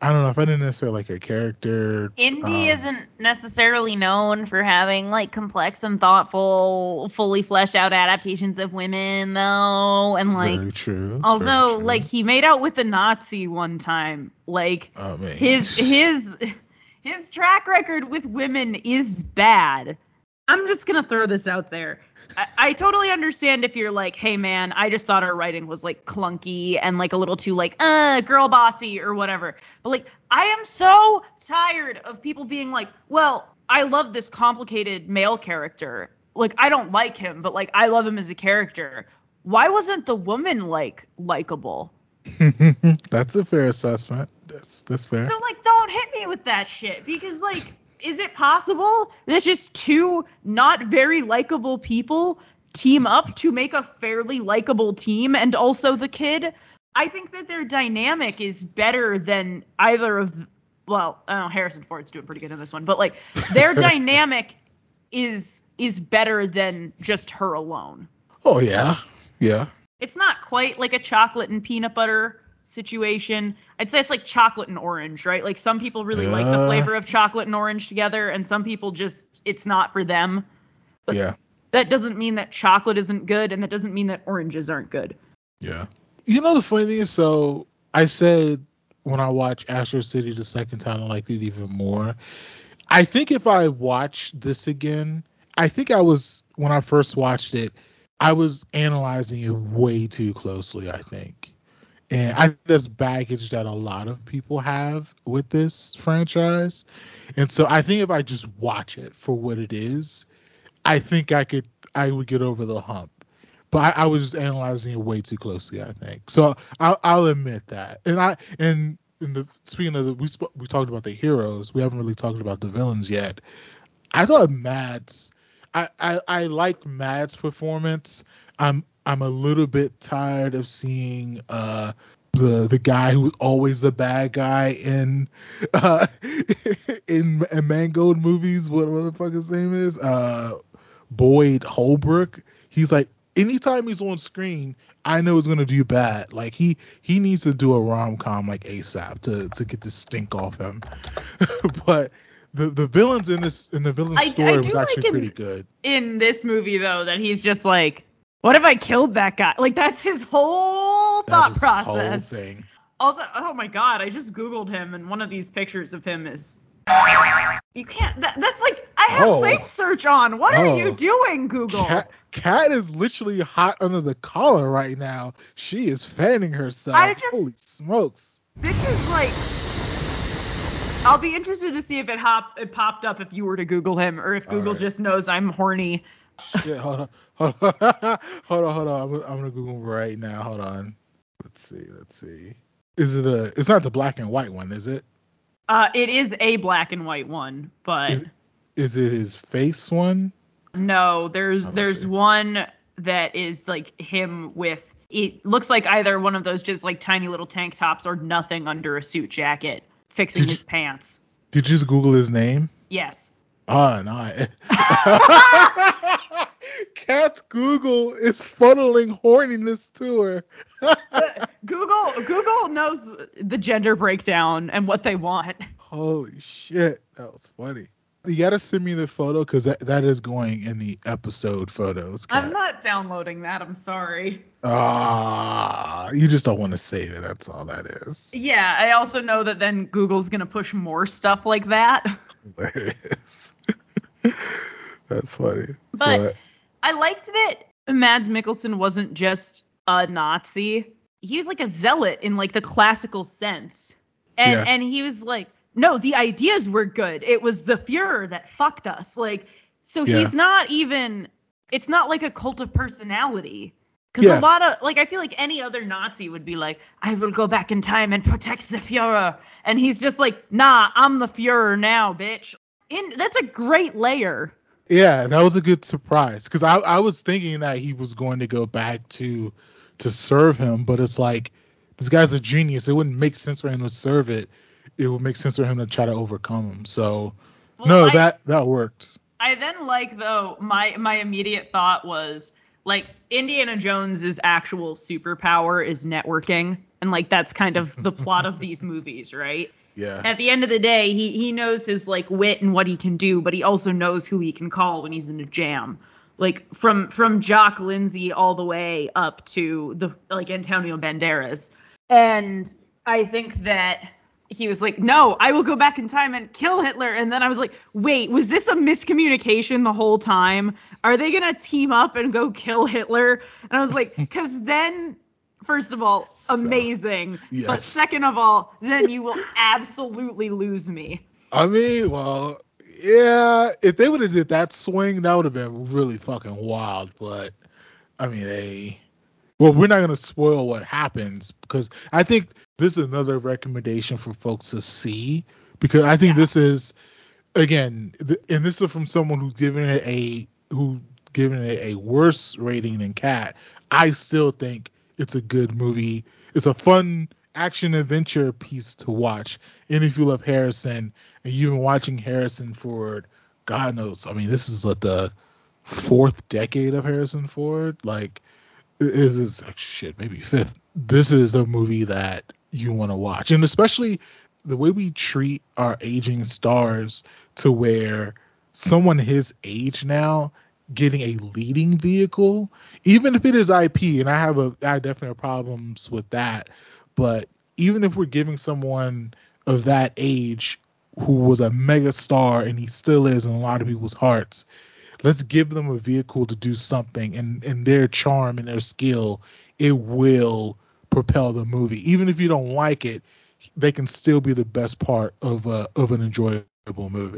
I don't know if I didn't necessarily like her character.
Indy
um,
isn't necessarily known for having like complex and thoughtful, fully fleshed out adaptations of women, though, and like
very true.
also
true.
like he made out with a Nazi one time. Like
Oh
his his his track record with women is bad. I'm just gonna throw this out there. I, I totally understand if you're like, hey man, I just thought our writing was like clunky and like a little too like, uh, girl bossy or whatever. But like, I am so tired of people being like, well, I love this complicated male character. Like, I don't like him, but like, I love him as a character. Why wasn't the woman like likable? [laughs]
that's a fair assessment. That's that's fair.
So like don't hit me with that shit because like is it possible that just two not very likable people team up to make a fairly likable team and also the kid? I think that their dynamic is better than either of well, I don't know, Harrison Ford's doing pretty good in this one, but like their [laughs] dynamic is is better than just her alone.
oh yeah. Yeah.
It's not quite like a chocolate and peanut butter situation. I'd say it's like chocolate and orange, right? Like some people really like the flavor of ah. chocolate and orange together, and some people just it's not for them.
yeah.
That doesn't mean that chocolate isn't good, and that doesn't mean that oranges aren't good.
Yeah. You know the funny thing is, so I said when I watched Astro City the second time, I liked it even more. I think if I watch this again, I think I was when I first watched it, I was analyzing it way too closely. I think, and I think there's baggage that a lot of people have with this franchise, and so I think if I just watch it for what it is, I think I could I would get over the hump but I, I was just analyzing it way too closely. I think so. I'll, I'll admit that. And I and in the speaking of the we sp- we talked about the heroes. We haven't really talked about the villains yet. I thought Mads. I I, I liked Mads' performance. I'm I'm a little bit tired of seeing uh the the guy who's always the bad guy in [laughs] uh [laughs] in, in Mangold movies. What what the fuck his name is? Uh, Boyd Holbrook. He's like anytime he's on screen, I know he's gonna do bad. Like he he needs to do a rom com like ASAP to to get the stink off him. [laughs] but the the villains in this in the villain
I- I
story was actually
like in-
pretty good.
in this movie though that he's just like, what if I killed that guy? Like that's his whole
That
thought
whole
process.
thing.
Also, oh my god, I just googled him and one of these pictures of him is. You can't. That, that's like I have
Oh.
safe search on. What are
Oh.
you doing, Google?
Kat, Kat is literally hot under the collar right now. She is fanning herself.
I just-
Holy smokes.
This is like. I'll be interested to see if it hop it popped up if you were to Google him or if Google
Alright.
just knows I'm horny.
Shit, hold on. [laughs] Hold on. hold on, hold on. I'm, I'm gonna Google right now. Hold on. Let's see, let's see. Is it a it's not the black and white one, is it?
Uh, it is a black and white one, but
Is, is it his face one?
no, there's
Oh,
there's
see.
one that is like him with it looks like either one of those just like tiny little tank tops or nothing under a suit jacket fixing
Did you-
his pants.
Did you just Google his name?
Yes.
Ah, no. [laughs] [laughs] [laughs] Kat's Google is funneling horniness to her. [laughs]
Google Google knows the gender breakdown and what they want.
Holy shit, that was funny. You gotta send me the photo because that, that is going in the episode photos.
I'm not downloading that. I'm sorry.
Ah, you just don't want to save it. That's all that is.
Yeah, I also know that then Google's gonna push more stuff like that. [laughs]
Hilarious. That's funny.
But I liked that Mads Mikkelsen wasn't just a Nazi. He was like a zealot in like the classical sense. And
Yeah.
and he was like, no, the ideas were good. It was the Fuhrer that fucked us. Like, so
Yeah.
he's not even it's not like a cult of personality. Because
Yeah.
a lot of like I feel like any other Nazi would be like, I will go back in time and protect the Fuhrer. And he's just like, nah, I'm the Fuhrer now, bitch. In that's a great layer.
Yeah, that was a good surprise because I, I was thinking that he was going to go back to to serve him, but it's like this guy's a genius. It wouldn't make sense for him to serve it. It would make sense for him to try to overcome him. So
Well,
no,
I-
that that worked.
I then like though my my immediate thought was like Indiana Jones's actual superpower is networking and like that's kind of the plot of these [laughs] movies, right?
Yeah.
At the end of the day, he he knows his like wit and what he can do, but he also knows who he can call when he's in a jam. Like from from Jock Lindsey all the way up to the like Antonio Banderas. And I think that he was like, "No, I will go back in time and kill Hitler." And then I was like, "Wait, was this a miscommunication the whole time? Are they gonna team up and go kill Hitler?" And I was like, [laughs] "Cause then, first of all, amazing, but
yes.
second of all, then you will absolutely lose me."
I mean, well, yeah, if they would have did that swing, that would have been really fucking wild. But I mean, they. Well, we're not gonna spoil what happens because I think this is another recommendation for folks to see because I think this is again, th- and this is from someone who's given it a who given it a worse rating than Kat. I still think it's a good movie. It's a fun action adventure piece to watch. And if you love Harrison and you've been watching Harrison Ford, God knows, I mean, this is like the fourth decade of Harrison Ford. Like, is is shit, maybe fifth. This is a movie that you want to watch, and especially the way we treat our aging stars to where someone his age now getting a leading vehicle, even if it is IP, and I have a I definitely have problems with that, but even if we're giving someone of that age who was a mega star and he still is in a lot of people's hearts, let's give them a vehicle to do something and, and their charm and their skill, it will propel the movie. Even if you don't like it, they can still be the best part of a of an enjoyable movie.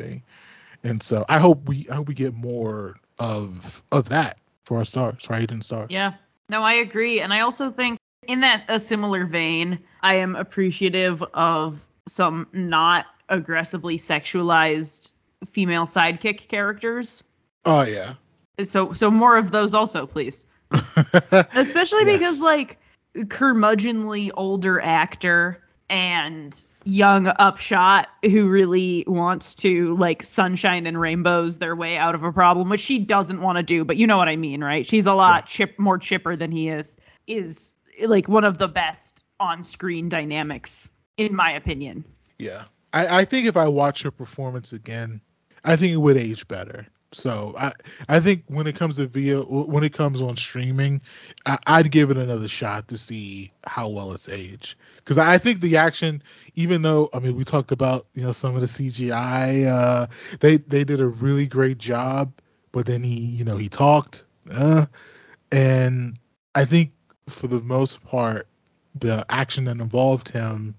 And so I hope we I hope we get more of of that for our stars, right? And stars.
Yeah. No, I agree. And I also think in that a similar vein, I am appreciative of some not aggressively sexualized female sidekick characters.
Oh yeah.
So so more of those also, please. [laughs] Especially
Yes.
because like curmudgeonly older actor and young upshot who really wants to like sunshine and rainbows their way out of a problem, which she doesn't want to do, but you know what I mean, right? She's a lot chip more chipper than he is, is like one of the best on-screen dynamics in my opinion.
Yeah. I, I think if I watch her performance again, I think it would age better. So I I think when it comes to video when it comes on streaming, I, I'd give it another shot to see how well it's aged. Because I think the action, even though I mean we talked about you know some of the CGI, uh, they they did a really great job. But then he you know he talked, uh, and I think for the most part the action that involved him,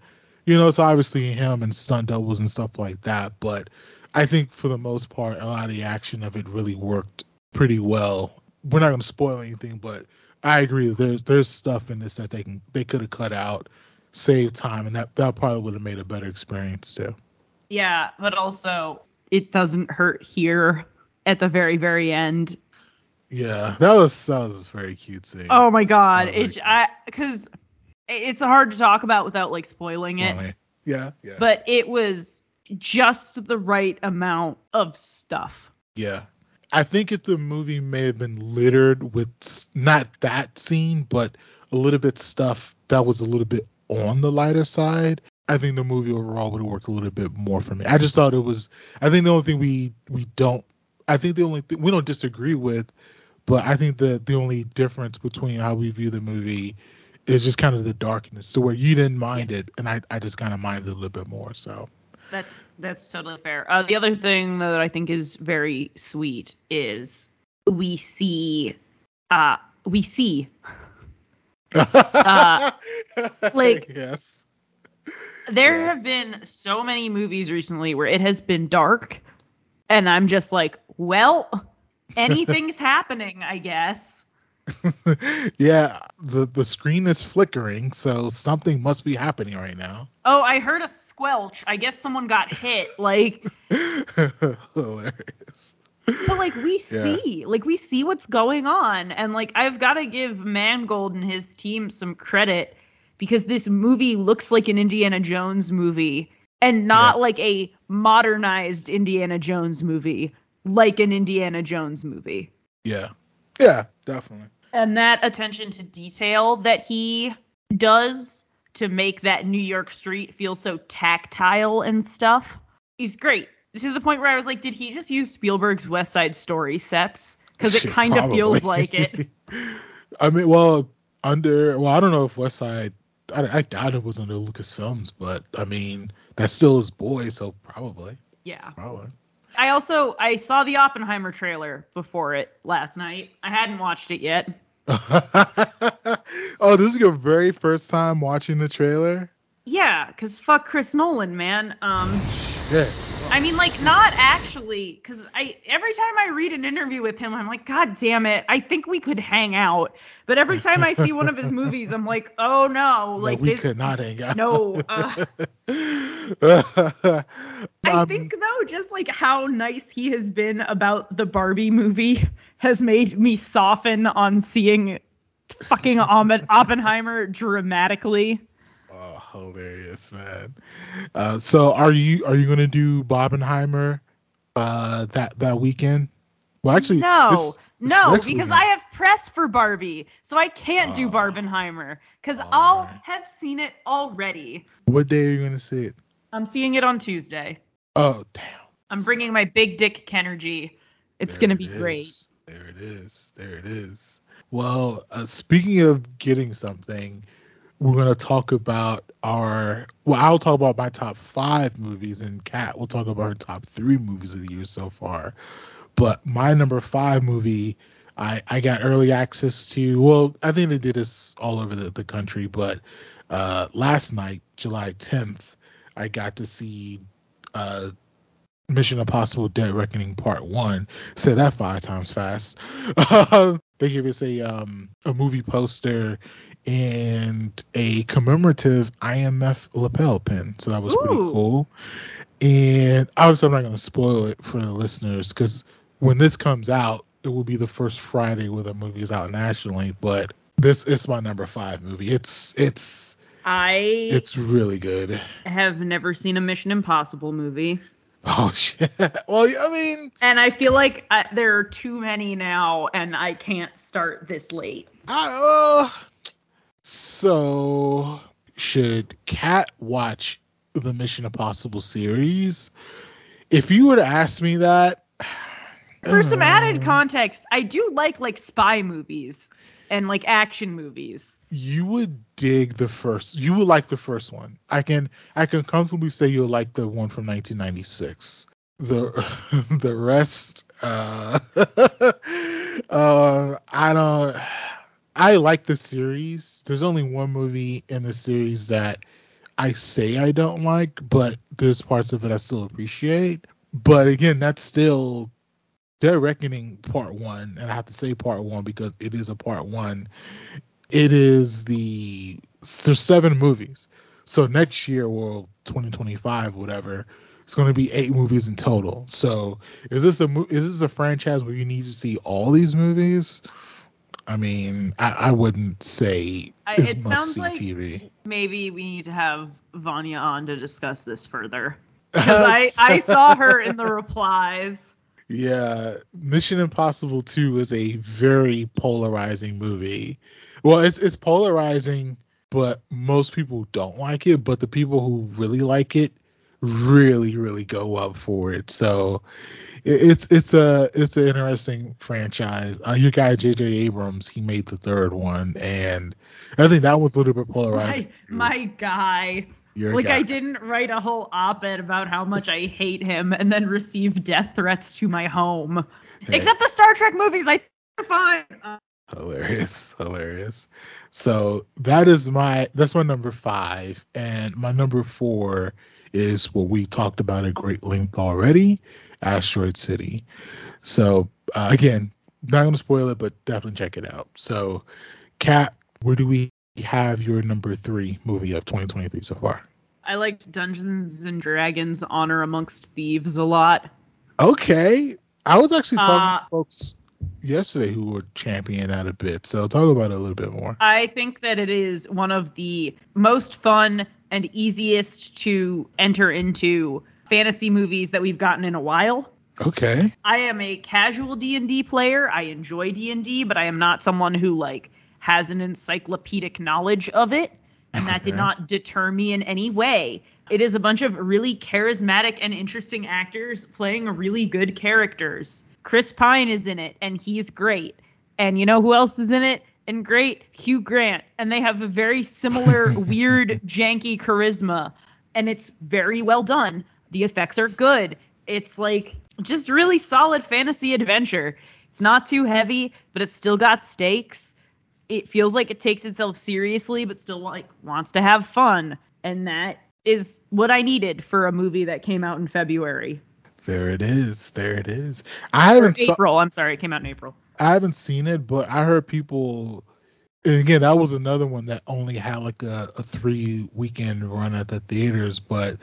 you know, it's obviously him and stunt doubles and stuff like that, but I think for the most part, a lot of the action of it really worked pretty well. We're not going to spoil anything, but I agree. There's there's stuff in this that they can they could have cut out, save time, and that that probably would have made a better experience too.
Yeah, but also it doesn't hurt here at the very very end.
Yeah, that was that was a very cute scene.
Oh my god, it I because it's hard to talk about without like spoiling it.
Yeah, yeah.
But it was just the right amount of stuff.
Yeah. I think if the movie may have been littered with not that scene, but a little bit stuff that was a little bit on the lighter side, I think the movie overall would have worked a little bit more for me. I just thought it was. I think the only thing we we don't. I think the only thing we don't disagree with, but I think the the only difference between how we view the movie is just kind of the darkness, to where you didn't mind it, and I I just kind of minded it a little bit more. So.
That's that's totally fair. Uh, the other thing that I think is very sweet is we see uh we see [laughs] uh like
yes.
there have been so many movies recently where it has been dark and I'm just like, well, anything's [laughs] happening, I guess. [laughs]
yeah, the the screen is flickering, so something must be happening right now.
Oh, I heard a squelch. I guess someone got hit. Like [laughs]
Hilarious.
But like we
Yeah.
see, like we see what's going on, and like I've got to give Mangold and his team some credit because this movie looks like an Indiana Jones movie and not like a modernized Indiana Jones movie, like an Indiana Jones movie.
Yeah. Yeah, definitely.
And that attention to detail that he does to make that New York street feel so tactile and stuff is great. To the point where I was like, did he just use Spielberg's West Side Story sets? Because it kind of feels like it. [laughs]
I mean, well, under well, I don't know if West Side. I, I doubt it was under Lucasfilms, but I mean, that's still his boy, so probably,
Yeah.
probably.
I also I saw the Oppenheimer trailer before it last night. I hadn't watched it yet. [laughs]
oh, this is your very first time watching the trailer?
Yeah, cause fuck Chris Nolan, man. Um,
Yeah.
I mean, like not actually, cause I every time I read an interview with him, I'm like, God damn it, I think we could hang out. But every time I see one of his movies, I'm like, oh no, like
no, we
this.
could not hang out.
No, uh, [laughs]
I
I think though, just like how nice he has been about the Barbie movie has made me soften on seeing fucking Oppenheimer dramatically.
Oh, hilarious, man. Uh, so are you are you gonna do Barbenheimer uh that that weekend? Well, actually,
No,
this- this
no, because
weekend.
I have press for Barbie, so I can't
Oh.
do Barbenheimer because I'll have seen it already.
What day are you gonna see it?
I'm seeing it on Tuesday.
Oh, damn.
I'm bringing my big dick Kenergy. It's
There
gonna
it
be great.
There it is. There it is. Well, uh, speaking of getting something, we're gonna talk about our. Well, I'll talk about my top five movies, and Kat will talk about her top three movies of the year so far. But my number five movie, I I got early access to. Well, I think they did this all over the, the country, but uh, last night, July 10th, I got to see uh, Mission Impossible: Dead Reckoning Part One. Said that five times fast. [laughs] they gave us a um a movie poster and a commemorative IMF lapel pin, so that was pretty cool. And obviously, I'm not going to spoil it for the listeners because when this comes out, it will be the first Friday where the movie is out nationally. But This is my number five movie. It's it's
I
it's really good.
have never seen a Mission Impossible movie.
Oh [laughs] shit. Well, I mean,
And I feel like I, there are too many now, and I can't start this late.
I, uh, so should Kat watch the Mission Impossible series? If you were to ask me that, [sighs]
For some
uh,
added context, I do like like spy movies and like action movies.
you would dig the first. You would like the first one. I can I can comfortably say you'll like the one from 1996. The [laughs] the rest, uh, [laughs] uh, I don't. I like the series. There's only one movie in the series that I say I don't like, but there's parts of it I still appreciate. But again, that's still Dead Reckoning Part One, and I have to say Part One because it is a Part One. It is the there's seven movies, so next year, well, 2025, whatever, it's going to be eight movies in total. So is this a is this a franchise where you need to see all these movies? I mean, I, I wouldn't say
I, it sounds like
TV.
maybe we need to have Vanya on to discuss this further [laughs] because I I saw her in the replies.
Yeah, Mission Impossible 2 is a very polarizing movie. Well, it's it's polarizing, but most people don't like it, but the people who really like it really really go up for it. So it's it's a it's an interesting franchise. Uh, your guy JJ Abrams, he made the third one and I think that was a little bit polarizing.
My my guy.
Your
like
guy.
I didn't write a whole op-ed about how much I hate him and then receive death threats to my home.
Hey.
Except the Star Trek movies, I are fine. Uh,
hilarious hilarious so that is my that's my number five and my number four is what we talked about at great length already asteroid city. So uh, again not gonna spoil it but definitely check it out. So kat where do we have your number three movie of 2023 so far?
I liked Dungeons and Dragons Honor Amongst Thieves a lot.
okay. I was actually talking
Uh,
to folks yesterday who were championing that a bit so talk about it a little bit more
I think that it is one of the most fun and easiest to enter into fantasy movies that we've gotten in a while.
okay
I am a casual D&D player. I enjoy D&D, but I am not someone who like has an encyclopedic knowledge of it, and that did not deter me in any way. It is a bunch of really charismatic and interesting actors playing really good characters. Chris Pine is in it, and he's great. And you know who else is in it? And great, Hugh Grant. And they have a very similar, [laughs] weird, janky charisma. And it's very well done. The effects are good. It's like just really solid fantasy adventure. It's not too heavy, but it's still got stakes. It feels like it takes itself seriously, but still like wants to have fun. And that is what I needed for a movie that came out in February.
There it is. There it is. I haven't saw,
April. I'm sorry, it came out in April.
I haven't seen it, but I heard people. And again, that was another one that only had like a, a three weekend run at the theaters. But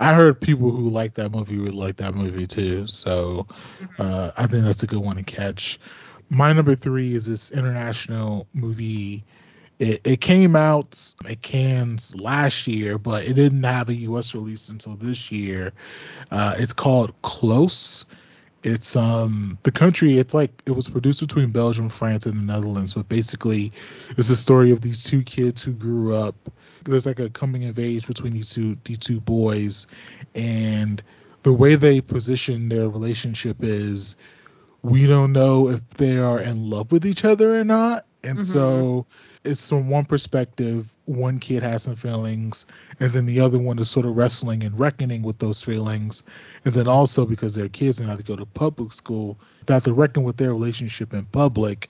I heard people who like that movie would like that movie too. So uh, I think that's a good one to catch. My number three is this international movie. It, it came out at Cannes last year, but it didn't have a U.S. release until this year. Uh, it's called Close. It's um the country. It's like it was produced between Belgium, France, and the Netherlands. But basically, it's a story of these two kids who grew up. There's like a coming of age between these two these two boys, and the way they position their relationship is we don't know if they are in love with each other or not. And mm-hmm. so it's from one perspective, one kid has some feelings, and then the other one is sort of wrestling and reckoning with those feelings. And then also because they're kids and have to go to public school, they have to reckon with their relationship in public.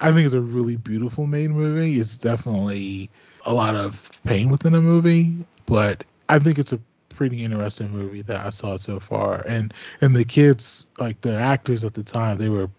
I think it's a really beautiful made movie. It's definitely a lot of pain within a movie, but I think it's a pretty interesting movie that I saw so far. And and the kids, like the actors at the time, they were,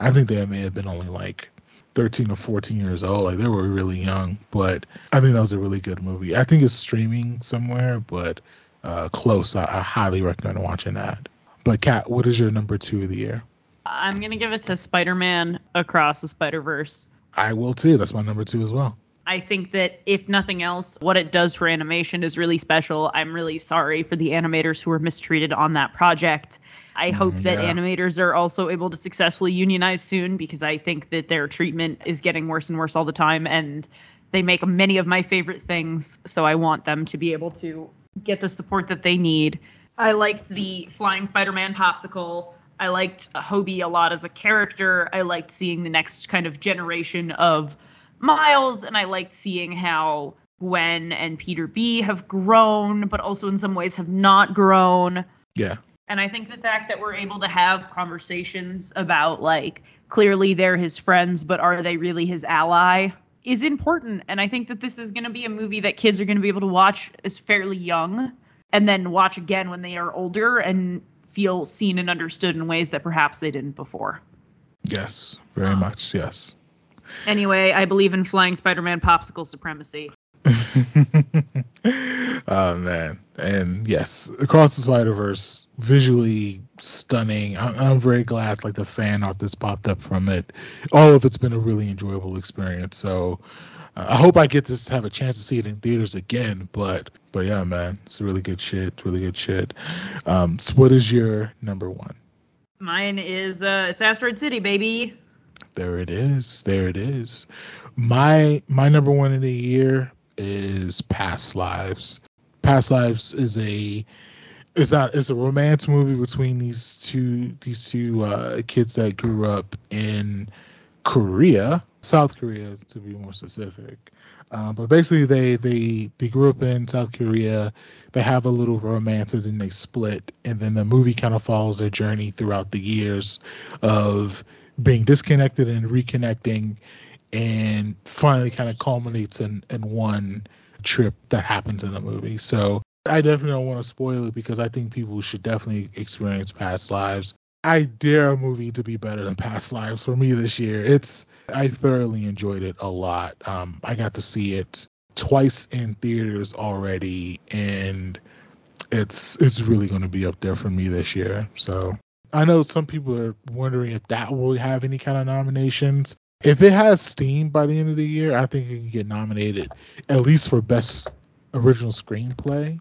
I think they may have been only like 13 or 14 years old. Like they were really young, but I think that was a really good movie. I think it's streaming somewhere, but uh, close. I, I highly recommend watching that. But Kat, what is your number two of the year?
I'm gonna give it to Spider-Man Across the Spider-Verse.
I will too. That's my number two as well.
I think that if nothing else, what it does for animation is really special. I'm really sorry for the animators who were mistreated on that project. I mm-hmm. hope that
yeah.
animators are also able to successfully unionize soon because I think that their treatment is getting worse and worse all the time and they make many of my favorite things, so I want them to be able to get the support that they need. I liked the Flying Spider-Man popsicle. I liked Hobie a lot as a character. I liked seeing the next kind of generation of Miles, and I liked seeing how Gwen and Peter B have grown, but also in some ways have not grown.
Yeah.
And I think the fact that we're able to have conversations about like clearly they're his friends, but are they really his ally is important. And I think that this is going to be a movie that kids are going to be able to watch as fairly young and then watch again when they are older and feel seen and understood in ways that perhaps they didn't before.
Yes, very um, much. Yes.
Anyway, I believe in flying Spider-Man popsicle supremacy. [laughs]
oh man, and yes, across the Spider Verse, visually stunning. I'm, I'm very glad like the fan art that's popped up from it. All of it's been a really enjoyable experience. So uh, I hope I get to have a chance to see it in theaters again. But but yeah, man, it's really good shit. Really good shit. Um, so what is your number one?
Mine is uh, it's Asteroid City, baby.
There it is. There it is. My my number one of the year is Past Lives. Past Lives is a is not is a romance movie between these two these two uh, kids that grew up in Korea, South Korea to be more specific. Uh, but basically, they they they grew up in South Korea. They have a little romance, and then they split. And then the movie kind of follows their journey throughout the years of being disconnected and reconnecting, and finally kind of culminates in in one trip that happens in the movie. So I definitely don't want to spoil it because I think people should definitely experience past lives. I dare a movie to be better than Past Lives for me this year. It's I thoroughly enjoyed it a lot. Um, I got to see it twice in theaters already, and it's it's really going to be up there for me this year. So I know some people are wondering if that will have any kind of nominations. If it has steam by the end of the year, I think it can get nominated at least for best original screenplay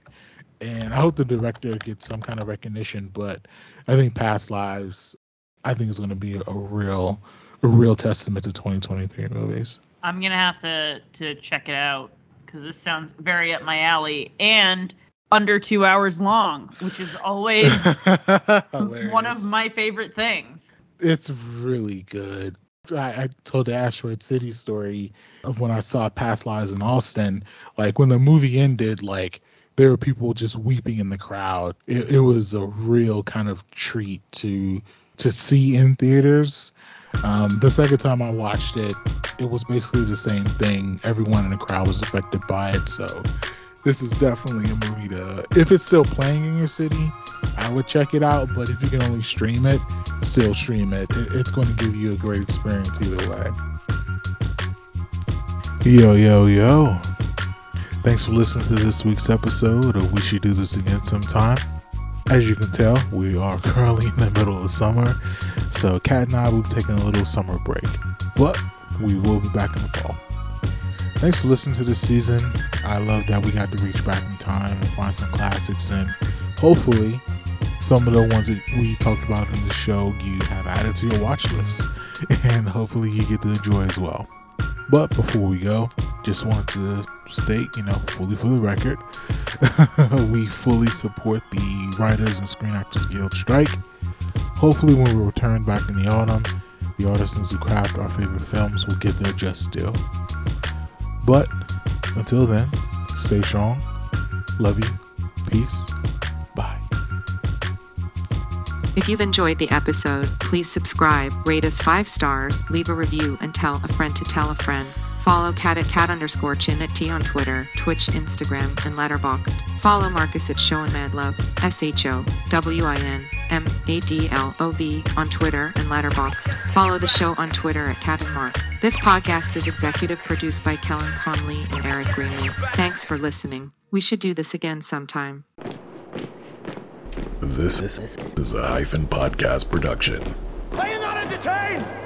and I hope the director gets some kind of recognition. But I think Past Lives, I think is going to be a real, a real testament to 2023 movies.
I'm gonna have to to check it out because this sounds very up my alley and under two hours long, which is always [laughs] one of my favorite things.
It's really good. I, I told the Asteroid City story of when I saw Past Lives in Austin. Like when the movie ended, like there were people just weeping in the crowd. It, it was a real kind of treat to to see in theaters. Um, the second time I watched it, it was basically the same thing. Everyone in the crowd was affected by it. So this is definitely a movie to. If it's still playing in your city, I would check it out. But if you can only stream it, still stream it. it it's going to give you a great experience either way. Yo yo yo. Thanks for listening to this week's episode of We Should Do This Again Sometime. As you can tell, we are [laughs] currently in the middle of summer, so Kat and I will be taking a little summer break, but we will be back in the fall. Thanks for listening to this season. I love that we got to reach back in time and find some classics, and hopefully, some of the ones that we talked about in the show you have added to your watch list, [laughs] and hopefully you get to enjoy as well. But before we go, just wanted to state, you know, fully for the record, [laughs] we fully support the Writers and Screen Actors Guild strike. Hopefully, when we return back in the autumn, the artisans who craft our favorite films will get their just due. But until then, stay strong. Love you. Peace. Bye.
If you've enjoyed the episode, please subscribe, rate us five stars, leave a review, and tell a friend to tell a friend. Follow Kat at cat underscore chin at T on Twitter, Twitch, Instagram, and Letterboxd. Follow Marcus at Show and Mad Love, S H O W I N M A D L O V on Twitter and Letterboxd. Follow the show on Twitter at Cat and Mark. This podcast is executive produced by Kellen Conley and Eric Greenlee. Thanks for listening. We should do this again sometime.
This is a hyphen podcast production.
Are you not entertained?